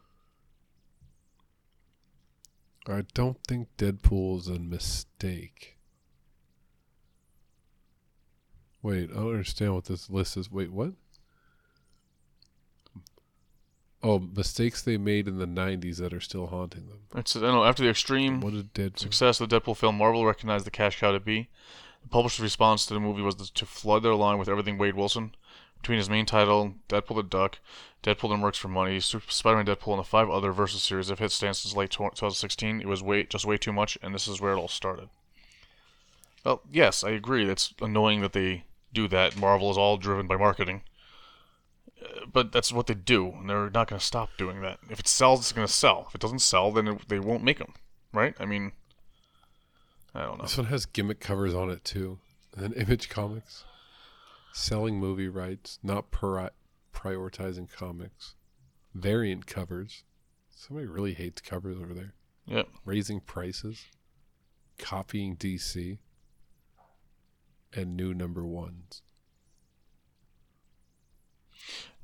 [SPEAKER 1] I don't think Deadpool is a mistake. Wait, I don't understand what this list is. Wait, what? Oh, mistakes they made in the 90s that are still haunting them.
[SPEAKER 2] It's, I know. After the extreme
[SPEAKER 1] What
[SPEAKER 2] success of the Deadpool film, Marvel recognized the cash cow to be. The publisher's response to the movie was to flood their line with everything Wade Wilson. Between his main title, Deadpool the Duck, Deadpool that Works for Money, Spider-Man Deadpool, and the five other Versus series have hit stands since late 2016, it was way just way too much, and this is where it all started. Well, yes, I agree. It's annoying that they do that. Marvel is all driven by marketing. But that's what they do, and they're not going to stop doing that. If it sells, it's going to sell. If it doesn't sell, then it, they won't make them, right? I mean, I don't know.
[SPEAKER 1] This one has gimmick covers on it too. And then Image Comics. Selling movie rights, not pri- prioritizing comics. Variant covers. Somebody really hates covers over there.
[SPEAKER 2] Yep.
[SPEAKER 1] Raising prices. Copying DC. And new number ones.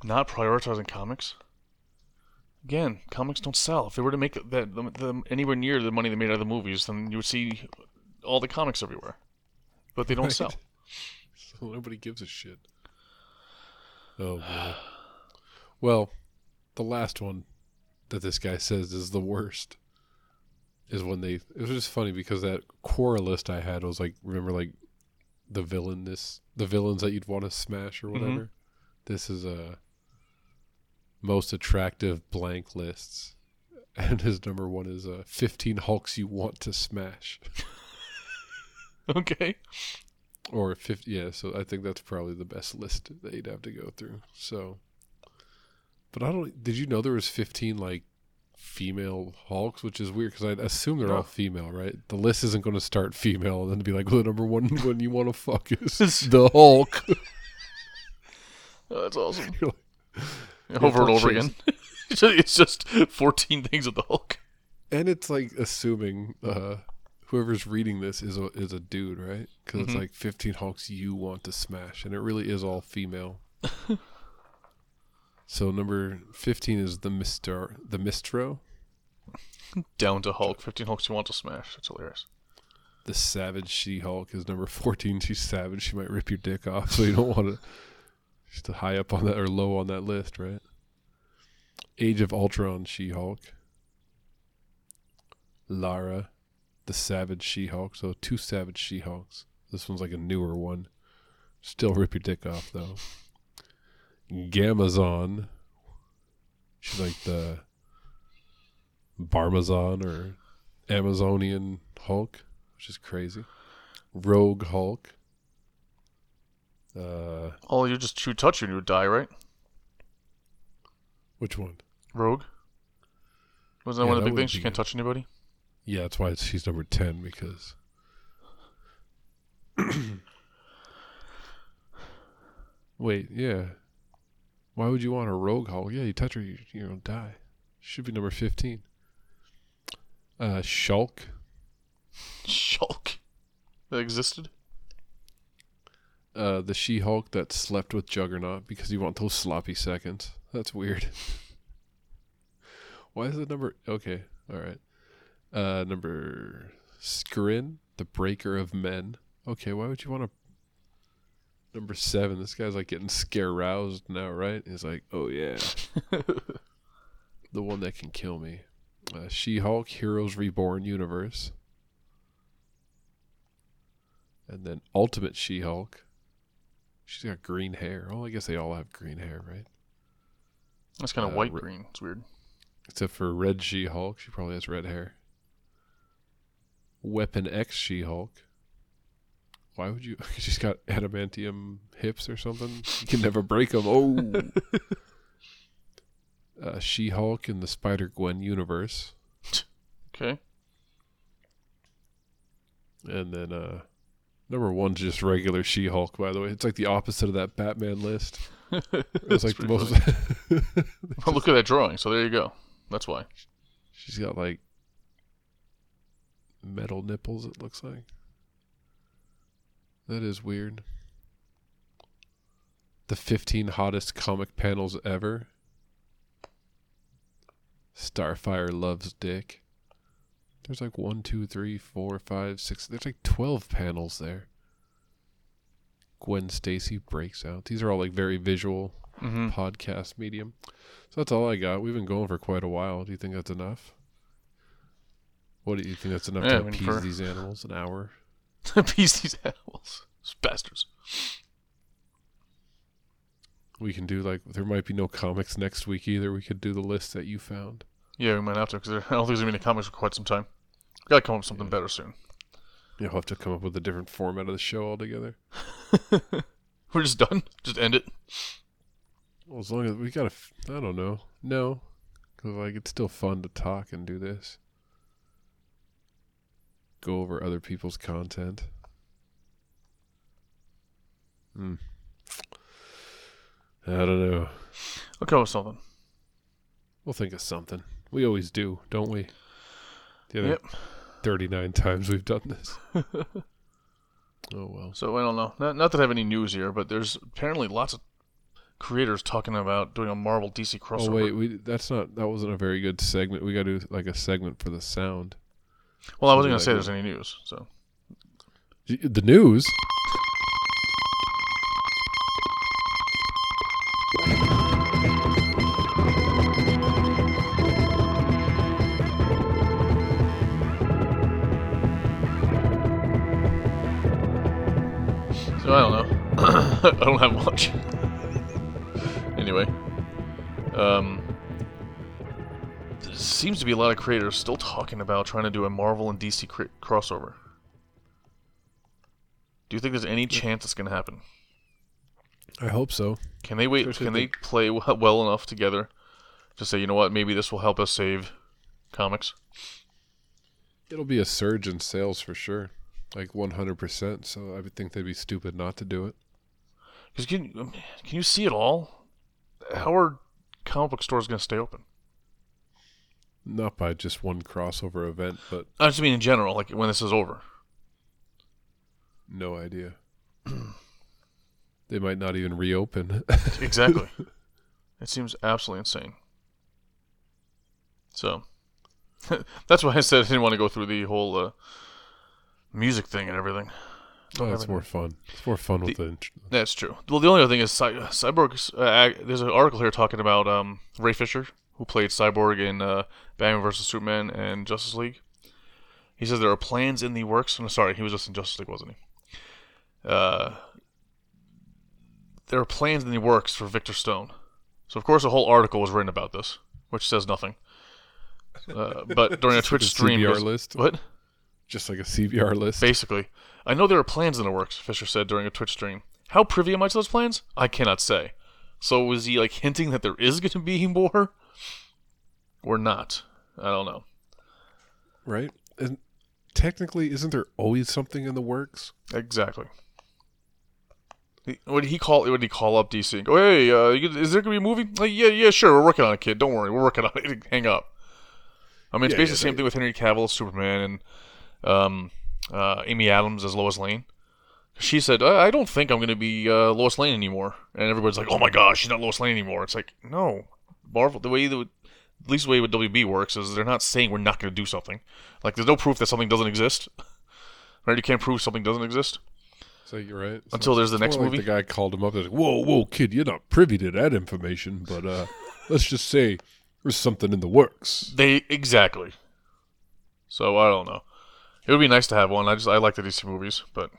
[SPEAKER 2] Not prioritizing comics. Again, comics don't sell. If they were to make that the, the, anywhere near the money they made out of the movies, then you would see all the comics everywhere. But they don't
[SPEAKER 1] Right.
[SPEAKER 2] sell.
[SPEAKER 1] So nobody gives a shit. Oh boy. Well, the last one that this guy says is the worst is when they. It was just funny because that Quora list I had was like, remember like the villainous, the villains that you'd want to smash or mm-hmm. whatever. This is a most attractive blank lists, and his number one is uh, fifteen Hulks you want to smash.
[SPEAKER 2] Okay.
[SPEAKER 1] Or 50, yeah, so I think that's probably the best list that you'd have to go through. So, but I don't, did you know there was 15 like female Hulks, which is weird because I'd assume they're all female, right? The list isn't going to start female and then be like, well, the number one one you want to fuck is the Hulk.
[SPEAKER 2] Oh, that's awesome.
[SPEAKER 1] You're like-
[SPEAKER 2] over and over
[SPEAKER 1] chase-
[SPEAKER 2] again. It's just- 14 things of the Hulk.
[SPEAKER 1] and it's like assuming uh, whoever's reading this is a, is a dude, right? Because it's
[SPEAKER 2] Mhm.
[SPEAKER 1] like 15 Hulks you want to smash, and it really is all female. so number 15 is the Mister the Mistro,
[SPEAKER 2] Down to Hulk. 15 Hulks you want to smash. That's hilarious.
[SPEAKER 1] the Savage She Hulk is number 14. She's savage. She might rip your dick off, so you don't want to. She's high up on that or low on that list, right? Age of Ultron She Hulk. Lara, the Savage She Hulk. So two Savage She Hulks. This one's like a newer one. Still rip your dick off though. Gamazon. She's like the Barmazon or Amazonian Hulk, which is crazy. Rogue Hulk. Uh,
[SPEAKER 2] Oh, you just shoot touch and you die, right?
[SPEAKER 1] Which one?
[SPEAKER 2] Rogue. Wasn't that
[SPEAKER 1] Yeah,
[SPEAKER 2] one of the big things? She can't
[SPEAKER 1] good.
[SPEAKER 2] touch anybody.
[SPEAKER 1] Yeah, that's why she's number ten because. Wait, yeah. Why would you want a rogue Hulk? Yeah, you touch her, you you don't die. Should be number fifteen. Uh, Shulk.
[SPEAKER 2] Shulk. That existed.
[SPEAKER 1] Uh, the She Hulk that slept with Juggernaut because you want those sloppy seconds. That's weird. Why is it number? Okay, all right. Uh, number Skrin, the Breaker of Men. Okay, why would you want to? Number seven. This guy's like getting scare roused now, right? He's like, oh yeah, the one that can kill me. Uh, She Hulk, Heroes Reborn universe. And then Ultimate She Hulk. She's got green hair. Oh, I guess they all have green hair, right?
[SPEAKER 2] That's kind of
[SPEAKER 1] Uh,
[SPEAKER 2] white
[SPEAKER 1] re-
[SPEAKER 2] green. It's weird.
[SPEAKER 1] Except for Red She Hulk. She probably has red hair. Weapon X She Hulk. Why would you? She's got adamantium hips or something. You can never break them. Oh. uh, she Hulk in the Spider Gwen universe.
[SPEAKER 2] Okay.
[SPEAKER 1] And then uh, number one's just regular She Hulk, by the way. It's like the opposite of that Batman list. It's like the most.
[SPEAKER 2] Well, look at that drawing. So there you go. That's why.
[SPEAKER 1] She's got like metal nipples, it looks like. That is weird. The 15 hottest comic panels ever. Starfire loves dick. There's like one, two, three, four, five, six. There's like 12 panels there. Gwen Stacy breaks out. These are all like very visual
[SPEAKER 2] Mm-hmm.
[SPEAKER 1] podcast medium. So that's all I got. We've been going for quite a while. Do you think that's enough? What do you think that's enough
[SPEAKER 2] Yeah, I
[SPEAKER 1] to
[SPEAKER 2] mean,
[SPEAKER 1] appease
[SPEAKER 2] for-
[SPEAKER 1] these animals? An hour?
[SPEAKER 2] Appease these animals. Those bastards.
[SPEAKER 1] We can do like there might be no comics next week either. We could do the list that you found.
[SPEAKER 2] Yeah, we might have to because I don't think there's gonna be any comics for quite some time. Gotta come up with something
[SPEAKER 1] Yeah.
[SPEAKER 2] better soon.
[SPEAKER 1] You'll have to come up with a different format of the show altogether.
[SPEAKER 2] We're just done. Just end it.
[SPEAKER 1] Well, as long as we gotta, f- I don't know, no, because like it's still fun to talk and do this. Go over other people's content. Hmm. I don't know.
[SPEAKER 2] I'll come up with something.
[SPEAKER 1] We'll think of something. We always do, don't we? The other
[SPEAKER 2] Yep.
[SPEAKER 1] 39 times we've done this. oh, well.
[SPEAKER 2] So I don't know. Not, not that I have any news here, but there's apparently lots of creators talking about doing a Marvel DC oh, crossover.
[SPEAKER 1] Oh, wait. We, that's not, that wasn't a very good segment. We got to do like a segment for the sound.
[SPEAKER 2] well, I wasn't
[SPEAKER 1] do
[SPEAKER 2] gonna say
[SPEAKER 1] a-
[SPEAKER 2] there's any news. So
[SPEAKER 1] The news?
[SPEAKER 2] Don't much. anyway, um, there seems to be a lot of creators still talking about trying to do a Marvel and DC crossover. Do you think there's any chance it's going to happen?
[SPEAKER 1] I hope so.
[SPEAKER 2] Can they wait?
[SPEAKER 1] Especially
[SPEAKER 2] Can they play well enough together to say, you know what, maybe this will help us save comics?
[SPEAKER 1] It'll be a surge in sales for sure. Like 100%. So I would think they'd be stupid not to do it.
[SPEAKER 2] Because can can you see it all? How are comic book stores going to stay open?
[SPEAKER 1] Not by just one crossover event, but
[SPEAKER 2] I just mean in general, like when this is over.
[SPEAKER 1] no idea. they might not even reopen.
[SPEAKER 2] Exactly. it seems absolutely insane. So that's why I said I didn't want to go through the whole uh, music thing and everything.
[SPEAKER 1] Oh, it's more fun. It's more fun with the. int-
[SPEAKER 2] That's true. Well, the only other thing is Cy- Cyborg. Uh, there's an article here talking about um, Ray Fisher, who played Cyborg in uh, Batman vs Superman and Justice League. He says there are plans in the works. I'm sorry, he was just in Justice League, wasn't he? Uh, there are plans in the works for Victor Stone. So of course, a whole article was written about this, which says nothing. Uh, but during a
[SPEAKER 1] Just like
[SPEAKER 2] Twitch
[SPEAKER 1] a
[SPEAKER 2] stream,
[SPEAKER 1] CBR list?
[SPEAKER 2] What?
[SPEAKER 1] Just like a CBR list.
[SPEAKER 2] Basically, I know there are plans in the works. Fisher said during a Twitch stream. How privy am I to those plans? I cannot say. So was he like hinting that there is going to be more, or not? I don't know.
[SPEAKER 1] right? And technically, isn't there always something in the works?
[SPEAKER 2] Exactly. Would he call? Would he call up DC and go, "Hey, uh, is there gonna be a movie?" Like, yeah, yeah, sure. We're working on it, kid. Don't worry, we're working on it. Hang up. I mean, it's
[SPEAKER 1] Yeah,
[SPEAKER 2] basically
[SPEAKER 1] yeah,
[SPEAKER 2] the same thing with Henry Cavill Superman and um, uh, Amy Adams as Lois Lane. She said, "I I don't think I'm gonna be uh, Lois Lane anymore," and everybody's like, "Oh my gosh, she's not Lois Lane anymore." It's like, no, Marvel. The way the at least the way what WB works is they're not saying we're not gonna do something. Like, there's no proof that something doesn't exist. Right? You can't prove something doesn't exist.
[SPEAKER 1] So you're right. So
[SPEAKER 2] Until there's the next
[SPEAKER 1] like
[SPEAKER 2] movie?
[SPEAKER 1] the guy called him up was like, "Whoa, whoa, kid, you're not privy to that information, but uh, let's just say there's something in the works."
[SPEAKER 2] They exactly. So I don't know. It would be nice to have one. I just I like the DC movies, but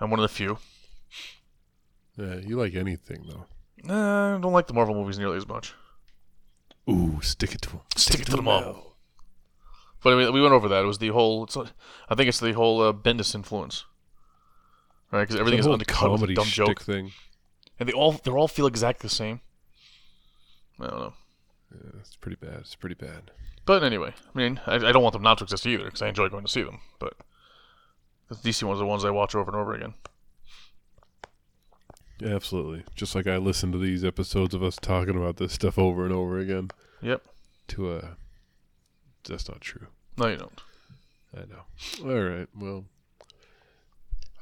[SPEAKER 2] I'm one of the few.
[SPEAKER 1] Yeah, you like anything though.
[SPEAKER 2] Nah, I don't like the Marvel movies nearly as much.
[SPEAKER 1] Ooh, stick it to him.
[SPEAKER 2] Stick it to the Marvel. But I mean, we went over that. It was the whole. Not- I think it's the whole uh, Bendis influence, right? Because everything is undercut with a
[SPEAKER 1] comedy
[SPEAKER 2] dumb joke,
[SPEAKER 1] thing.
[SPEAKER 2] and they all they all feel exactly the same. I don't know.
[SPEAKER 1] Yeah, it's pretty bad. It's pretty bad.
[SPEAKER 2] But anyway, I mean, I, I don't want them not to exist either because I enjoy going to see them. But the DC ones are the ones I watch over and over again.
[SPEAKER 1] Absolutely. Just like I listen to these episodes of us talking about this stuff over and over again.
[SPEAKER 2] Yep.
[SPEAKER 1] To uh, that's not true.
[SPEAKER 2] No, you don't.
[SPEAKER 1] I know. All right. Well,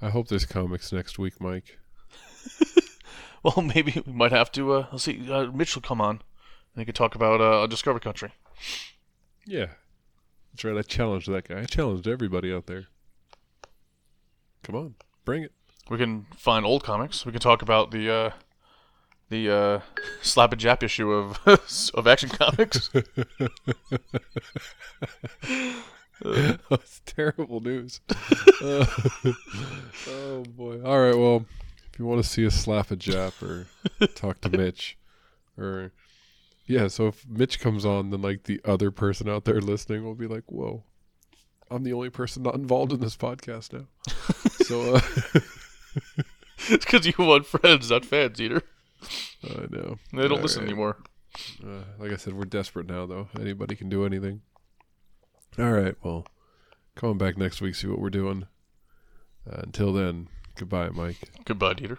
[SPEAKER 1] I hope there's comics next week, Mike.
[SPEAKER 2] Well, maybe we might have to. Uh, let's see. Uh, Mitch will come on, and he could talk about uh, Discover Country.
[SPEAKER 1] Yeah. That's right. I challenged that guy. I challenged everybody out there. Come on, bring it.
[SPEAKER 2] We can find old comics. We can talk about the uh, the uh, slap a jap issue of of Action Comics.
[SPEAKER 1] That's terrible news. Uh, oh boy. All right. Well, if you want to see us slap a Jap or talk to Mitch, or yeah, so if Mitch comes on, then like the other person out there listening will be like, "Whoa, I'm the only person not involved in this podcast now." so uh,
[SPEAKER 2] it's because you want friends, not fans, either.
[SPEAKER 1] I know
[SPEAKER 2] They don't
[SPEAKER 1] All
[SPEAKER 2] listen
[SPEAKER 1] right.
[SPEAKER 2] anymore.
[SPEAKER 1] Uh, like I said, we're desperate now, though. Anybody can do anything. All right. Well, coming back next week, see what we're doing. Uh, until then, goodbye, Mike.
[SPEAKER 2] Goodbye, Dieter.